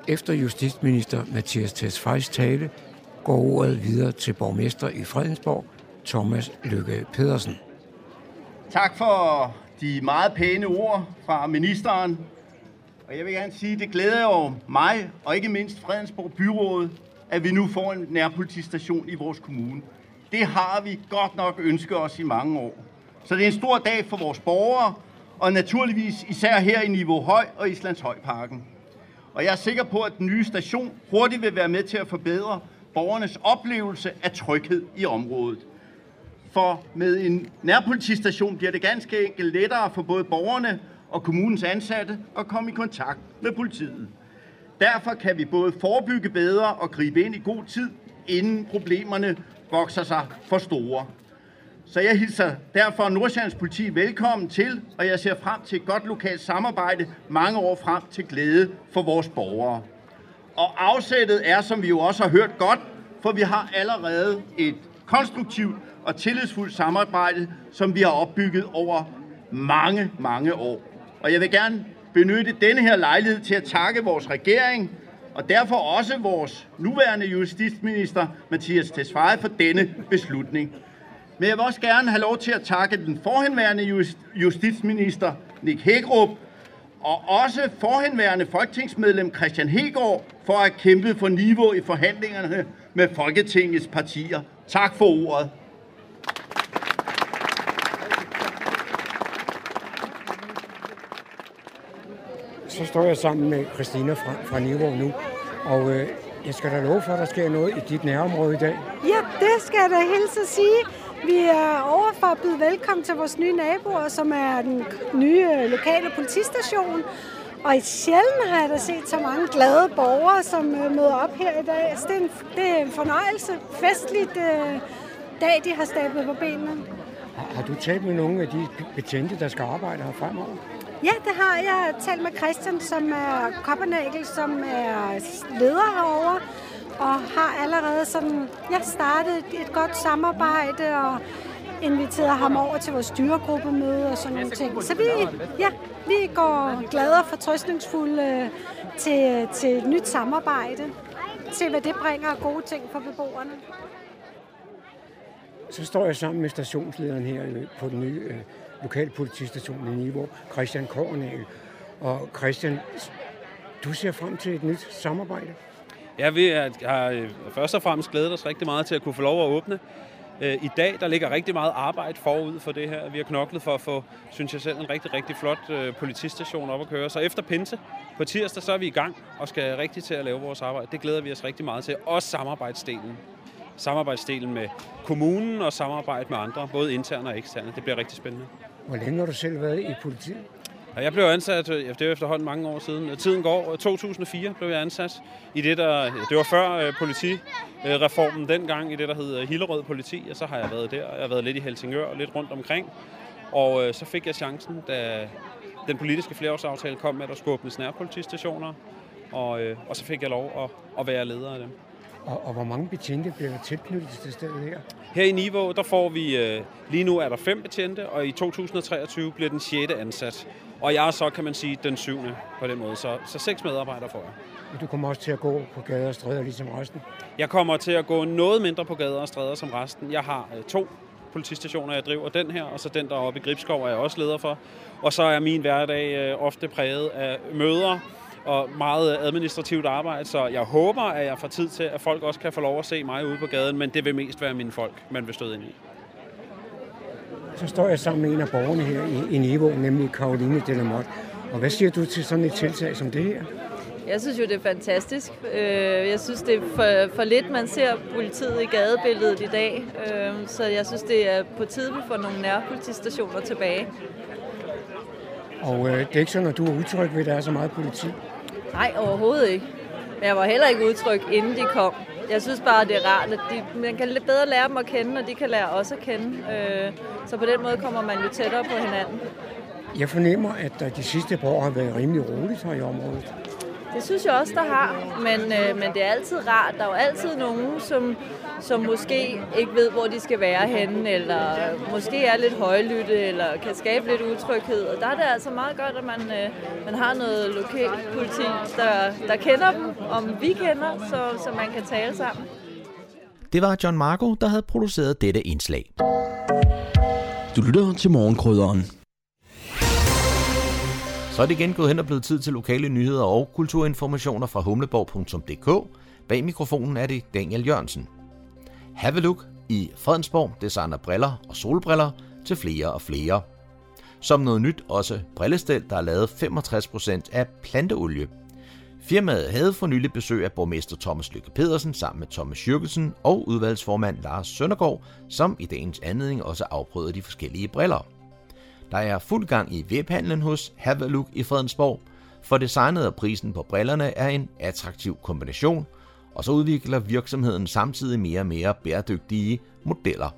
Efter justitsminister Mathias Tesfajs tale går ordet videre til borgmester i Fredensborg, Thomas Lykke Pedersen. Tak for de meget pæne ord fra ministeren. Og jeg vil gerne sige, at det glæder jo mig, og ikke mindst Fredensborg Byråd, at vi nu får en nærpolitistation i vores kommune. Det har vi godt nok ønsket os i mange år. Så det er en stor dag for vores borgere, og naturligvis især her i Niveau Høj og Islandshøjparken. Og jeg er sikker på, at den nye station hurtigt vil være med til at forbedre borgernes oplevelse af tryghed i området. For med en nærpolitistation bliver det ganske enkelt lettere for både borgerne og kommunens ansatte at komme i kontakt med politiet. Derfor kan vi både forebygge bedre og gribe ind i god tid, inden problemerne vokser sig for store. Så jeg hilser derfor Nordsjællands politi velkommen til, og jeg ser frem til et godt lokalt samarbejde mange år frem til glæde for vores borgere. Og afsættet er, som vi jo også har hørt godt, for vi har allerede et konstruktivt og tillidsfuldt samarbejde, som vi har opbygget over mange, mange år. Og jeg vil gerne benytte denne her lejlighed til at takke vores regering, og derfor også vores nuværende justitsminister, Mathias Tesfaye, for denne beslutning. Men jeg vil også gerne have lov til at takke den forhenværende justitsminister, Nick Hækrup, og også forhenværende folketingsmedlem Christian Hegård for at kæmpe for niveau i forhandlingerne med Folketingets partier. Tak for ordet. Så står jeg sammen med Christina fra, fra Niveau nu, og øh, jeg skal da love for, at der sker noget i dit nærområde i dag. Ja, det skal jeg da hilse at sige. Vi er over for at byde velkommen til vores nye naboer, som er den nye øh, lokale politistation. Og i sjældent har jeg da set så mange glade borgere, som øh, møder op her i dag. Så det er en, det er en fornøjelse, festligt uh, dag, de har stablet på benene. Har, har du talt med nogle af de betjente, der skal arbejde her fremover? Ja, det har jeg. jeg talt med Christian, som er Koppernagel, som er leder herovre og har allerede sådan, ja, startet et godt samarbejde og inviteret ham over til vores styregruppemøde og sådan nogle ting. Så vi, ja, vi går glade og fortrøstningsfulde øh, til, til et nyt samarbejde, til hvad det bringer af gode ting for beboerne. Så står jeg sammen med stationslederen her øh, på den nye øh, lokalpolitistation i Niveau, Christian Kornagel. Og Christian, du ser frem til et nyt samarbejde? Ja, vi har øh, først og fremmest glædet os rigtig meget til at kunne få lov at åbne. Øh, I dag der ligger rigtig meget arbejde forud for det her. Vi har knoklet for at få, synes jeg selv, en rigtig, rigtig flot øh, politistation op at køre. Så efter pinse på tirsdag, så er vi i gang og skal rigtig til at lave vores arbejde. Det glæder vi os rigtig meget til. Også samarbejdsdelen. Samarbejdsdelen med kommunen og samarbejde med andre, både interne og eksterne. Det bliver rigtig spændende. Hvor længe har du selv været i politiet? Jeg blev ansat, øh, det er efterhånden mange år siden. Øh, tiden går, 2004 blev jeg ansat i det, der, det var før uh, politireformen dengang, i det, der hed Hillerød Politi, og så har jeg været der. Jeg har været lidt i Helsingør og lidt rundt omkring. Og så fik jeg chancen, da den politiske flereårsaftale kom med, at der skulle åbnes nærpolitistationer, og, og så fik jeg lov at, at være leder af dem. Og, og hvor mange betjente bliver tilknyttet til stedet her? Her i Niveau, der får vi, øh, lige nu er der fem betjente, og i 2023 bliver den sjette ansat. Og jeg er så, kan man sige, den syvende på den måde. Så, så seks medarbejdere får jeg. Og du kommer også til at gå på gader og stræder ligesom resten? Jeg kommer til at gå noget mindre på gader og stræder som resten. Jeg har øh, to politistationer, jeg driver. Den her, og så den der oppe i Gribskov er jeg også leder for. Og så er min hverdag øh, ofte præget af møder, og meget administrativt arbejde, så jeg håber, at jeg får tid til, at folk også kan få lov at se mig ude på gaden, men det vil mest være mine folk, man vil støde ind i. Så står jeg sammen med en af borgerne her i, i Niveau, nemlig Karoline Delamotte. Og hvad siger du til sådan et tiltag som det her? Jeg synes jo, det er fantastisk. Øh, jeg synes, det er for, for lidt, man ser politiet i gadebilledet i dag. Øh, så jeg synes, det er på tide, vi får nogle nærpolitistationer tilbage. Og øh, det er ikke sådan, at du er utryg ved, at der er så meget politi. Nej, overhovedet ikke. Men jeg var heller ikke udtryk, inden de kom. Jeg synes bare, det er rart, at de, man kan lidt bedre lære dem at kende, og de kan lære os at kende. Øh, så på den måde kommer man jo tættere på hinanden. Jeg fornemmer, at der de sidste par år har været rimelig roligt her i området. Det synes jeg også, der har, men, øh, men det er altid rart. Der er jo altid nogen, som, som måske ikke ved, hvor de skal være henne, eller måske er lidt højlytte, eller kan skabe lidt utryghed. Og der er det altså meget godt, at man, øh, man har noget lokalt politi, der, der kender dem, om vi kender, så, så man kan tale sammen. Det var John Marco, der havde produceret dette indslag. Du lytter til morgenkrydderen. Så er det igen gået hen og blevet tid til lokale nyheder og kulturinformationer fra humleborg.dk. Bag mikrofonen er det Daniel Jørgensen. Have a look i Fredensborg designer briller og solbriller til flere og flere. Som noget nyt også brillestel, der er lavet 65% af planteolie. Firmaet havde for nylig besøg af borgmester Thomas Lykke Pedersen sammen med Thomas Jørgensen og udvalgsformand Lars Søndergaard, som i dagens anledning også afprøvede de forskellige briller. Der er fuld gang i webhandlen hos Have a Look i Fredensborg, for designet og prisen på brillerne er en attraktiv kombination, og så udvikler virksomheden samtidig mere og mere bæredygtige modeller.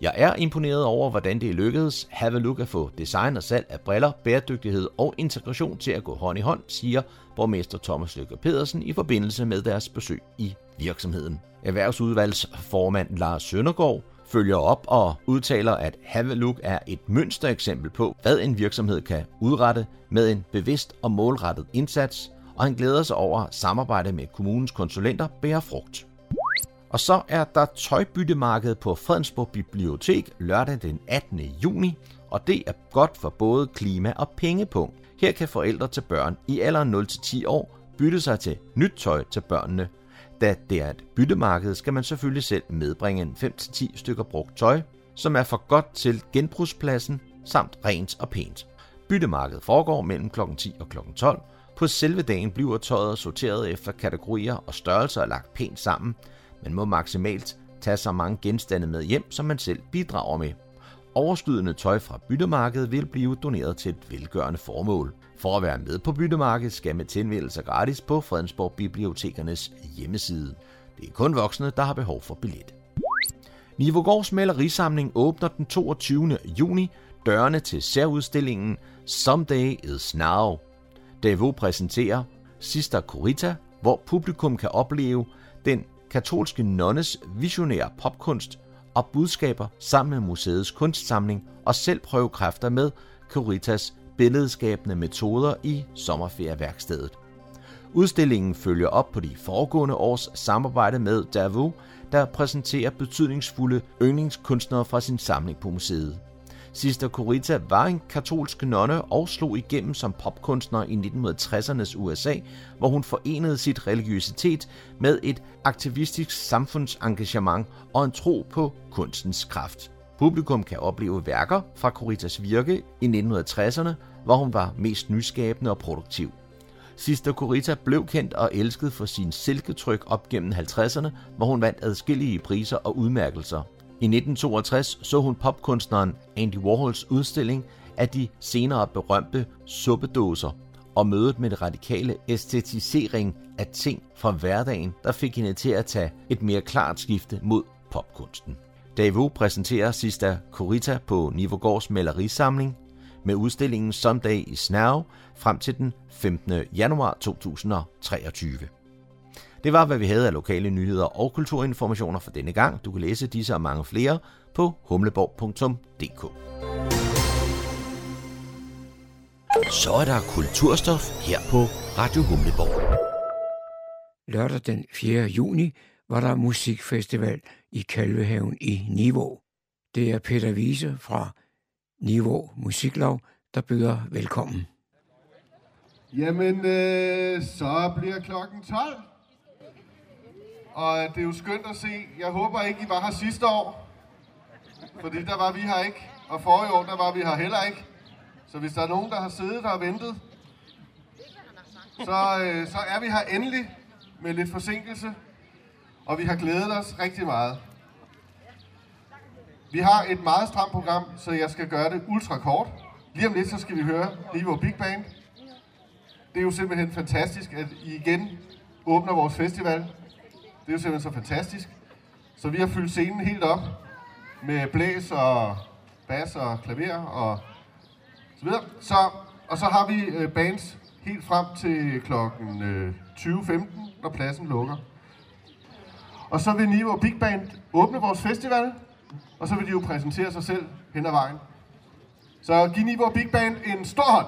Jeg er imponeret over, hvordan det lykkedes Have a Look at få design og salg af briller, bæredygtighed og integration til at gå hånd i hånd, siger borgmester Thomas Lykke Pedersen i forbindelse med deres besøg i virksomheden. Erhvervsudvalgsformand Lars Søndergaard følger op og udtaler, at Have Look er et mønstereksempel på, hvad en virksomhed kan udrette med en bevidst og målrettet indsats, og han glæder sig over at samarbejde med kommunens konsulenter bærer frugt. Og så er der tøjbyttemarked på Fredensborg Bibliotek lørdag den 18. juni, og det er godt for både klima og pengepunkt. Her kan forældre til børn i alderen 0-10 år bytte sig til nyt tøj til børnene. Da det er et byttemarked, skal man selvfølgelig selv medbringe en 5-10 stykker brugt tøj, som er for godt til genbrugspladsen samt rent og pænt. Byttemarkedet foregår mellem kl. 10 og kl. 12. På selve dagen bliver tøjet sorteret efter kategorier og størrelser og lagt pænt sammen. Man må maksimalt tage så mange genstande med hjem, som man selv bidrager med. Overskydende tøj fra byttemarkedet vil blive doneret til et velgørende formål. For at være med på byttemarkedet skal man tilmelde sig gratis på Fredensborg Bibliotekernes hjemmeside. Det er kun voksne, der har behov for billet. Nivogårds malerisamling åbner den 22. juni dørene til særudstillingen Someday is Now. Davo præsenterer Sister Corita, hvor publikum kan opleve den katolske nonnes visionære popkunst og budskaber sammen med museets kunstsamling og selv prøve kræfter med Coritas billedskabende metoder i sommerferieværkstedet. Udstillingen følger op på de foregående års samarbejde med Davo, der præsenterer betydningsfulde yndlingskunstnere fra sin samling på museet. Sister Corita var en katolsk nonne og slog igennem som popkunstner i 1960'ernes USA, hvor hun forenede sit religiøsitet med et aktivistisk samfundsengagement og en tro på kunstens kraft. Publikum kan opleve værker fra Coritas virke i 1960'erne, hvor hun var mest nyskabende og produktiv. Sister Corita blev kendt og elsket for sin silketryk op gennem 50'erne, hvor hun vandt adskillige priser og udmærkelser. I 1962 så hun popkunstneren Andy Warhols udstilling af de senere berømte suppedåser og mødet med det radikale æstetisering af ting fra hverdagen, der fik hende til at tage et mere klart skifte mod popkunsten. Davo præsenterer Sista Corita på Nivogårds malerisamling med udstillingen Someday i Snow frem til den 15. januar 2023. Det var, hvad vi havde af lokale nyheder og kulturinformationer for denne gang. Du kan læse disse og mange flere på humleborg.dk. Så er der kulturstof her på Radio Humleborg. Lørdag den 4. juni var der musikfestival i Kalvehaven i Niveau. Det er Peter Wiese fra Niveau Musiklov, der byder velkommen. Jamen, øh, så bliver klokken 12. Og det er jo skønt at se. Jeg håber ikke, I var her sidste år. Fordi der var vi her ikke. Og forrige år, der var vi her heller ikke. Så hvis der er nogen, der har siddet her og ventet, så, øh, så er vi her endelig med lidt forsinkelse. Og vi har glædet os rigtig meget. Vi har et meget stramt program, så jeg skal gøre det ultra kort. Lige om lidt, så skal vi høre Niveau Big Band. Det er jo simpelthen fantastisk, at I igen åbner vores festival. Det er jo simpelthen så fantastisk. Så vi har fyldt scenen helt op med blæs og bas og klaver og så videre. Så, og så har vi øh, bands helt frem til klokken øh, 20.15, når pladsen lukker. Og så vil Niveau Big Band åbne vores festival, og så vil de jo præsentere sig selv hen ad vejen. Så giv Niveau Big Band en stor hånd.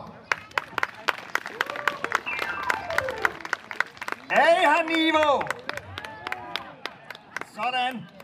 Hey, her Niveau!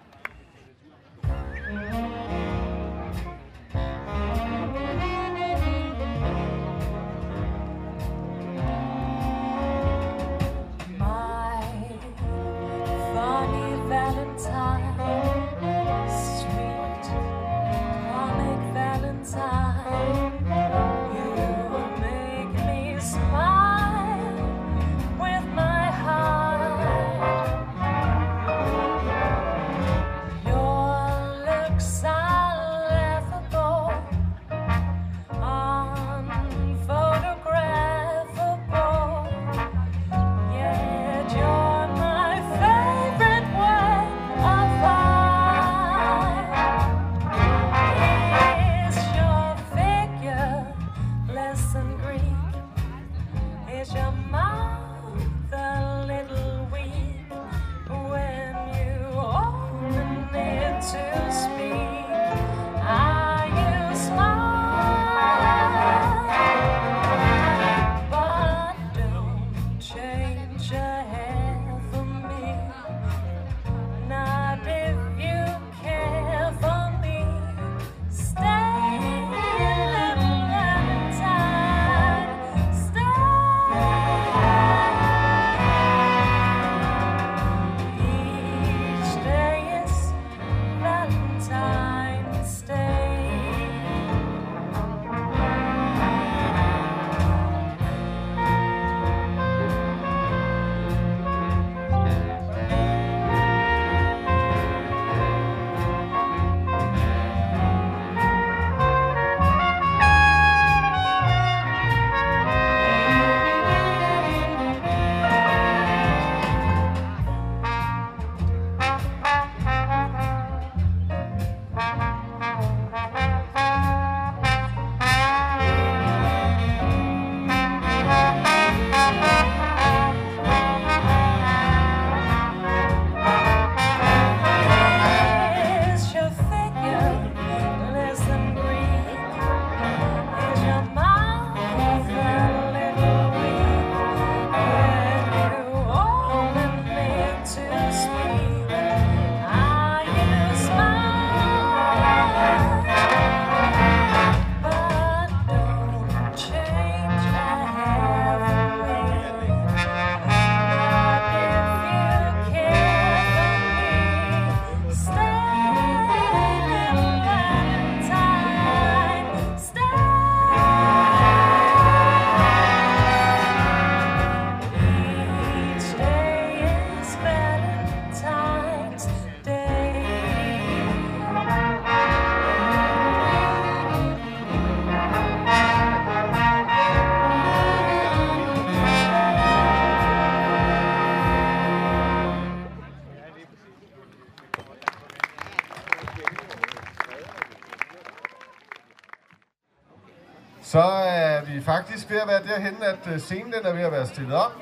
Er faktisk ved at være derhen, at øh, scenen den er ved at være stillet op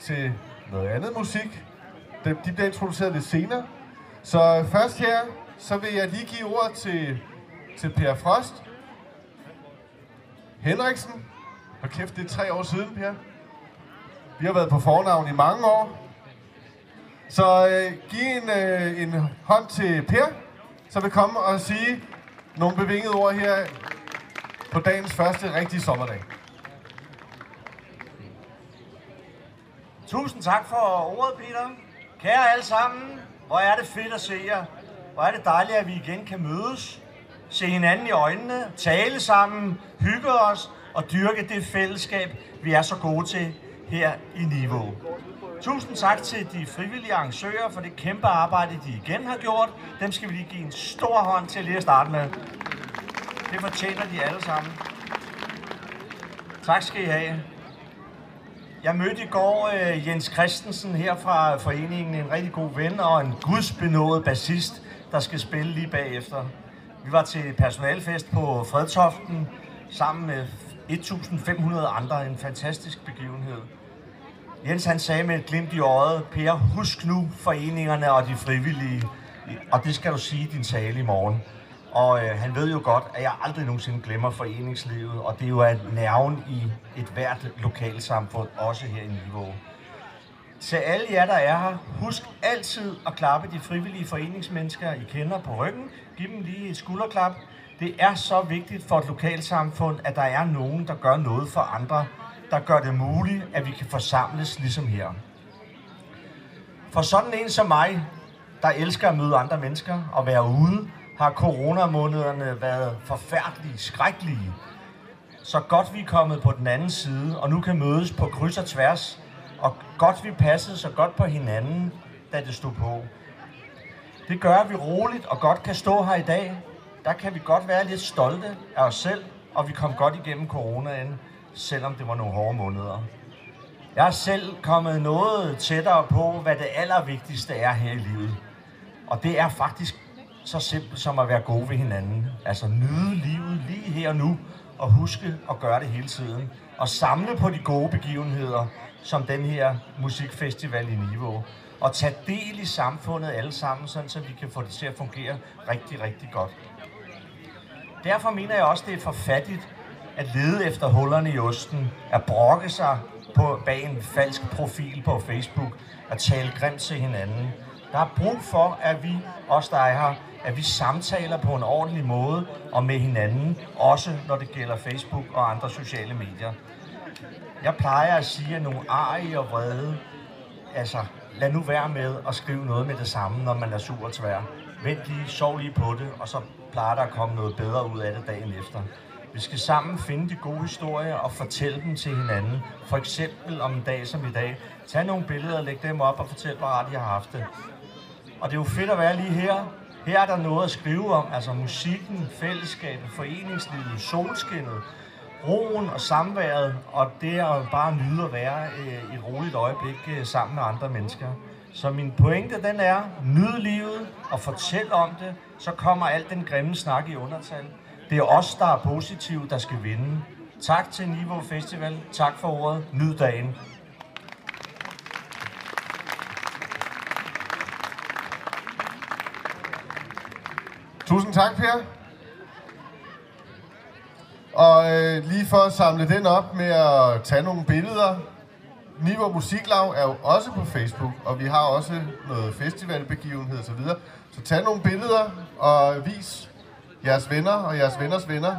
til noget andet musik. De, de bliver introduceret lidt senere. Så øh, først her, så vil jeg lige give ordet til, til Per Frost. Henriksen. Og kæft, det er tre år siden, Per. Vi har været på fornavn i mange år. Så øh, giv en, øh, en hånd til Per, så vil komme og sige nogle bevingede ord her på dagens første rigtige sommerdag. Tusind tak for ordet, Peter. Kære alle sammen, hvor er det fedt at se jer. Hvor er det dejligt, at vi igen kan mødes, se hinanden i øjnene, tale sammen, hygge os og dyrke det fællesskab, vi er så gode til her i Niveau. Tusind tak til de frivillige arrangører for det kæmpe arbejde, de igen har gjort. Dem skal vi lige give en stor hånd til lige at starte med. Det fortjener de alle sammen. Tak skal I have. Jeg mødte i går øh, Jens Christensen her fra foreningen, en rigtig god ven og en gudsbenået bassist, der skal spille lige bagefter. Vi var til personalfest på Fredtoften sammen med 1.500 andre. En fantastisk begivenhed. Jens han sagde med et glimt i øjet, Per, husk nu foreningerne og de frivillige, og det skal du sige i din tale i morgen. Og øh, han ved jo godt, at jeg aldrig nogensinde glemmer foreningslivet, og det er jo at nerven i et hvert lokalsamfund, også her i Niveau. Til alle jer, der er her, husk altid at klappe de frivillige foreningsmennesker, I kender på ryggen. Giv dem lige et skulderklap. Det er så vigtigt for et lokalsamfund, at der er nogen, der gør noget for andre, der gør det muligt, at vi kan forsamles ligesom her. For sådan en som mig, der elsker at møde andre mennesker og være ude, har coronamånederne været forfærdelige, skrækkelige. Så godt vi er kommet på den anden side, og nu kan mødes på kryds og tværs, og godt vi passede så godt på hinanden, da det stod på. Det gør, at vi roligt og godt kan stå her i dag. Der kan vi godt være lidt stolte af os selv, og vi kom godt igennem coronaen, selvom det var nogle hårde måneder. Jeg er selv kommet noget tættere på, hvad det allervigtigste er her i livet. Og det er faktisk så simpelt som at være gode ved hinanden. Altså nyde livet lige her og nu, og huske at gøre det hele tiden. Og samle på de gode begivenheder, som den her musikfestival i Niveau. Og tage del i samfundet alle sammen, sådan så vi kan få det til at fungere rigtig, rigtig godt. Derfor mener jeg også, det er for fattigt at lede efter hullerne i osten, at brokke sig på, bag en falsk profil på Facebook, at tale grimt til hinanden. Der er brug for, at vi, os der er her, at vi samtaler på en ordentlig måde og med hinanden, også når det gælder Facebook og andre sociale medier. Jeg plejer at sige, at nogle arige og vrede, altså lad nu være med at skrive noget med det samme, når man er sur og tvær. Vent lige, sov lige på det, og så plejer der at komme noget bedre ud af det dagen efter. Vi skal sammen finde de gode historier og fortælle dem til hinanden. For eksempel om en dag som i dag. Tag nogle billeder og læg dem op og fortæl, hvor rart I har haft det. Og det er jo fedt at være lige her. Her er der noget at skrive om, altså musikken, fællesskabet, foreningslivet, solskinnet, roen og samværet, og det at bare nyde at være øh, et roligt øjeblik øh, sammen med andre mennesker. Så min pointe, den er, nyd livet og fortæl om det, så kommer alt den grimme snak i undertal. Det er os, der er positive, der skal vinde. Tak til Niveau Festival. Tak for ordet. Nyd dagen. Tusind tak, Per. Og øh, lige for at samle den op med at tage nogle billeder. Niveau Musiklav er jo også på Facebook, og vi har også noget festivalbegivenhed osv. Så, så tag nogle billeder og vis jeres venner og jeres venners venner,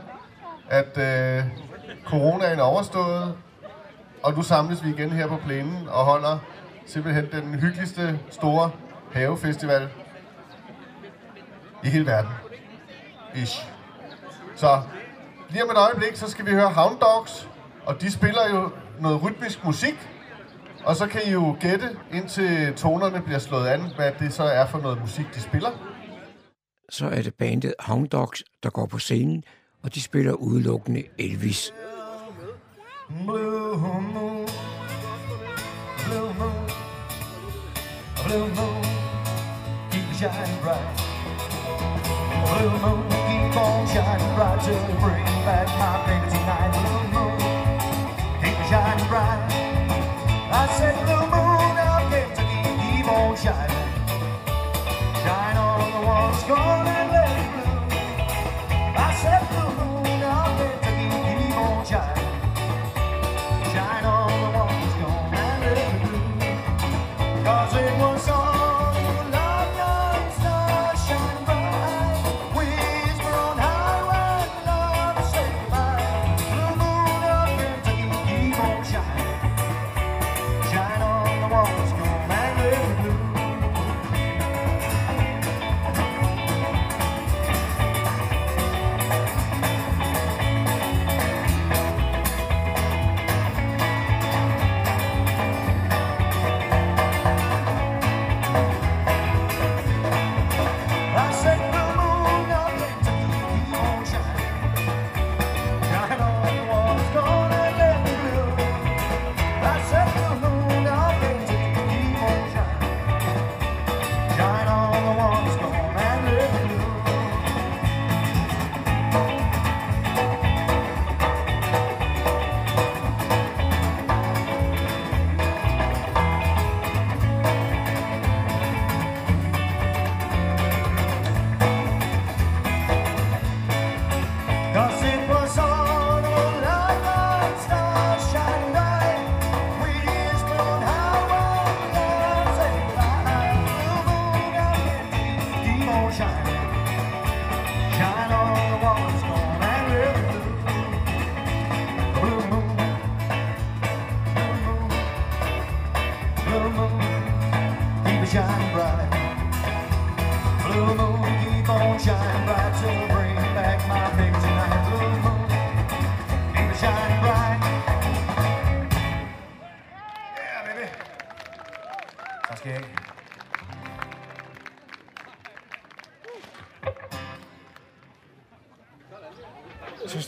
at øh, coronaen er overstået, og nu samles vi igen her på plænen og holder simpelthen den hyggeligste store havefestival i hele verden. Ish. Så lige om et øjeblik, så skal vi høre Hound Dogs, og de spiller jo noget rytmisk musik, og så kan I jo gætte, indtil tonerne bliver slået an, hvad det så er for noget musik, de spiller. Så er det bandet Hound Dogs, der går på scenen, og de spiller udelukkende Elvis. Blue moon, blue moon, blue moon, keep shining bright. Blue moon, keep on shining bright to bring back my baby tonight.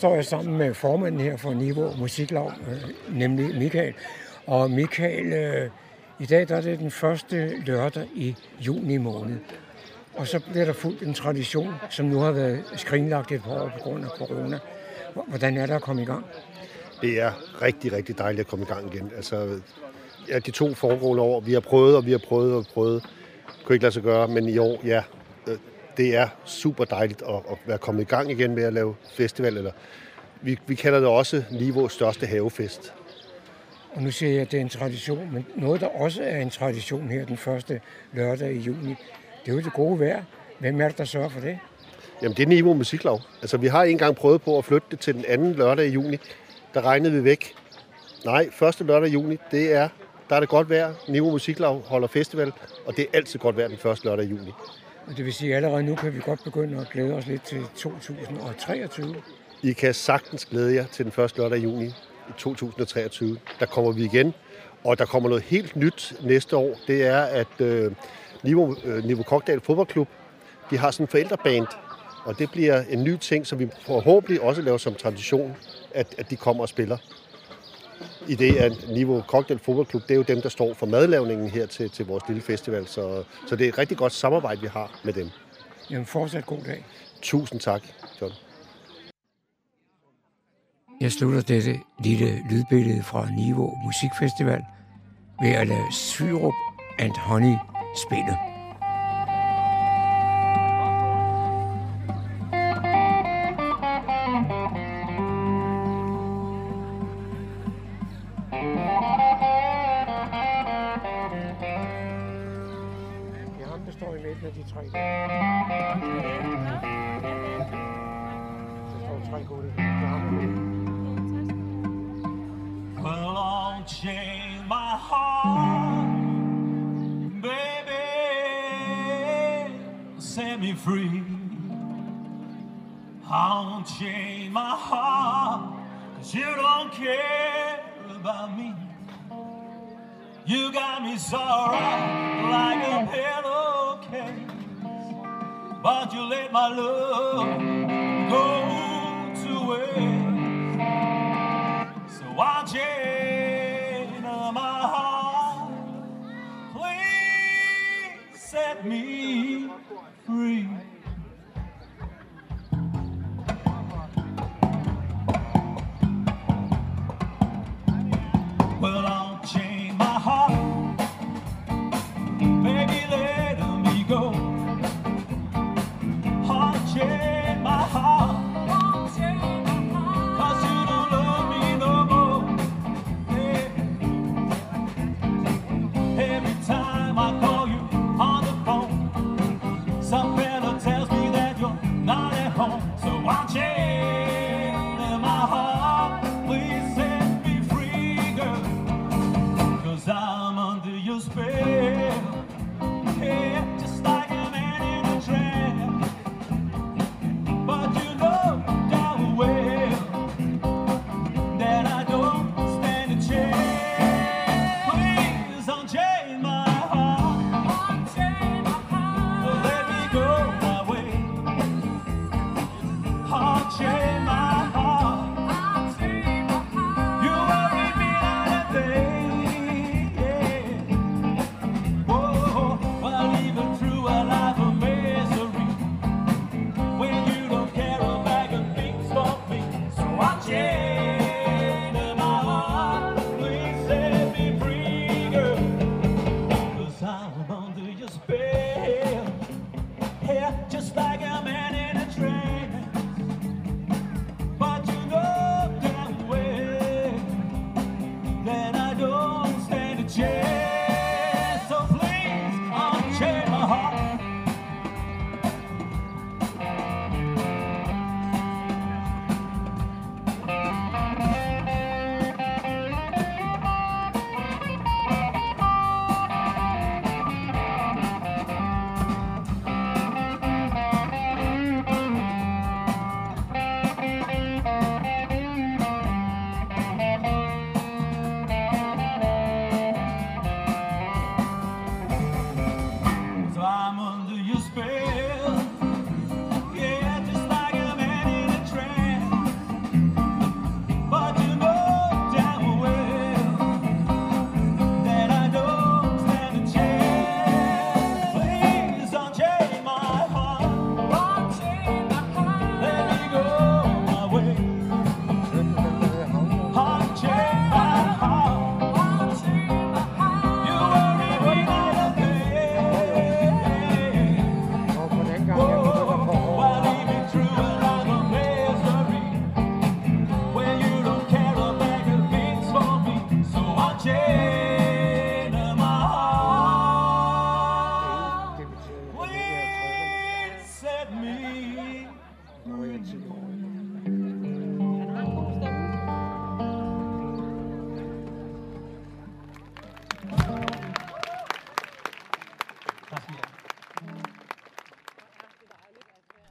Står jeg sammen med formanden her for Niveau Musiklav, øh, nemlig Michael. Og Michael, øh, i dag der er det den første lørdag i juni måned. Og så bliver der fuldt en tradition, som nu har været skrinlagt et par år på grund af corona. Hvordan er der at komme i gang? Det er rigtig, rigtig dejligt at komme i gang igen. Altså, ja, de to foregående år, vi har prøvet, og vi har prøvet og prøvet. Det kunne ikke lade sig gøre, men i år, ja, det er super dejligt at, at være kommet i gang igen med at lave festival. Eller, vi, vi kalder det også Niveaus største havefest. Og nu siger jeg, at det er en tradition, men noget, der også er en tradition her den første lørdag i juni, det er jo det gode vejr. Hvem er det, der sørger for det? Jamen, det er Niveau Musiklav. Altså, vi har engang prøvet på at flytte det til den anden lørdag i juni. Der regnede vi væk. Nej, første lørdag i juni, det er, der er det godt vejr. Niveau Musiklav holder festival, og det er altid godt vejr den første lørdag i juni. Og det vil sige, at allerede nu kan vi godt begynde at glæde os lidt til 2023. I kan sagtens glæde jer til den første lørdag i juni i 2023. Der kommer vi igen, og der kommer noget helt nyt næste år. Det er, at øh, Niveau, øh, Niveau Cocktail Fodboldklub, de har sådan en forældreband, og det bliver en ny ting, som vi forhåbentlig også laver som tradition, at, at de kommer og spiller. I det, at Niveau Cocktail Fodboldklub, det er jo dem, der står for madlavningen her til, til vores lille festival, så, så det er et rigtig godt samarbejde, vi har med dem. Jamen fortsat god dag. Tusind tak, John. Jeg slutter dette lille lydbillede fra Niveau Musikfestival ved at lade Syrup and Honey spille.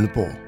Radio Humleborg,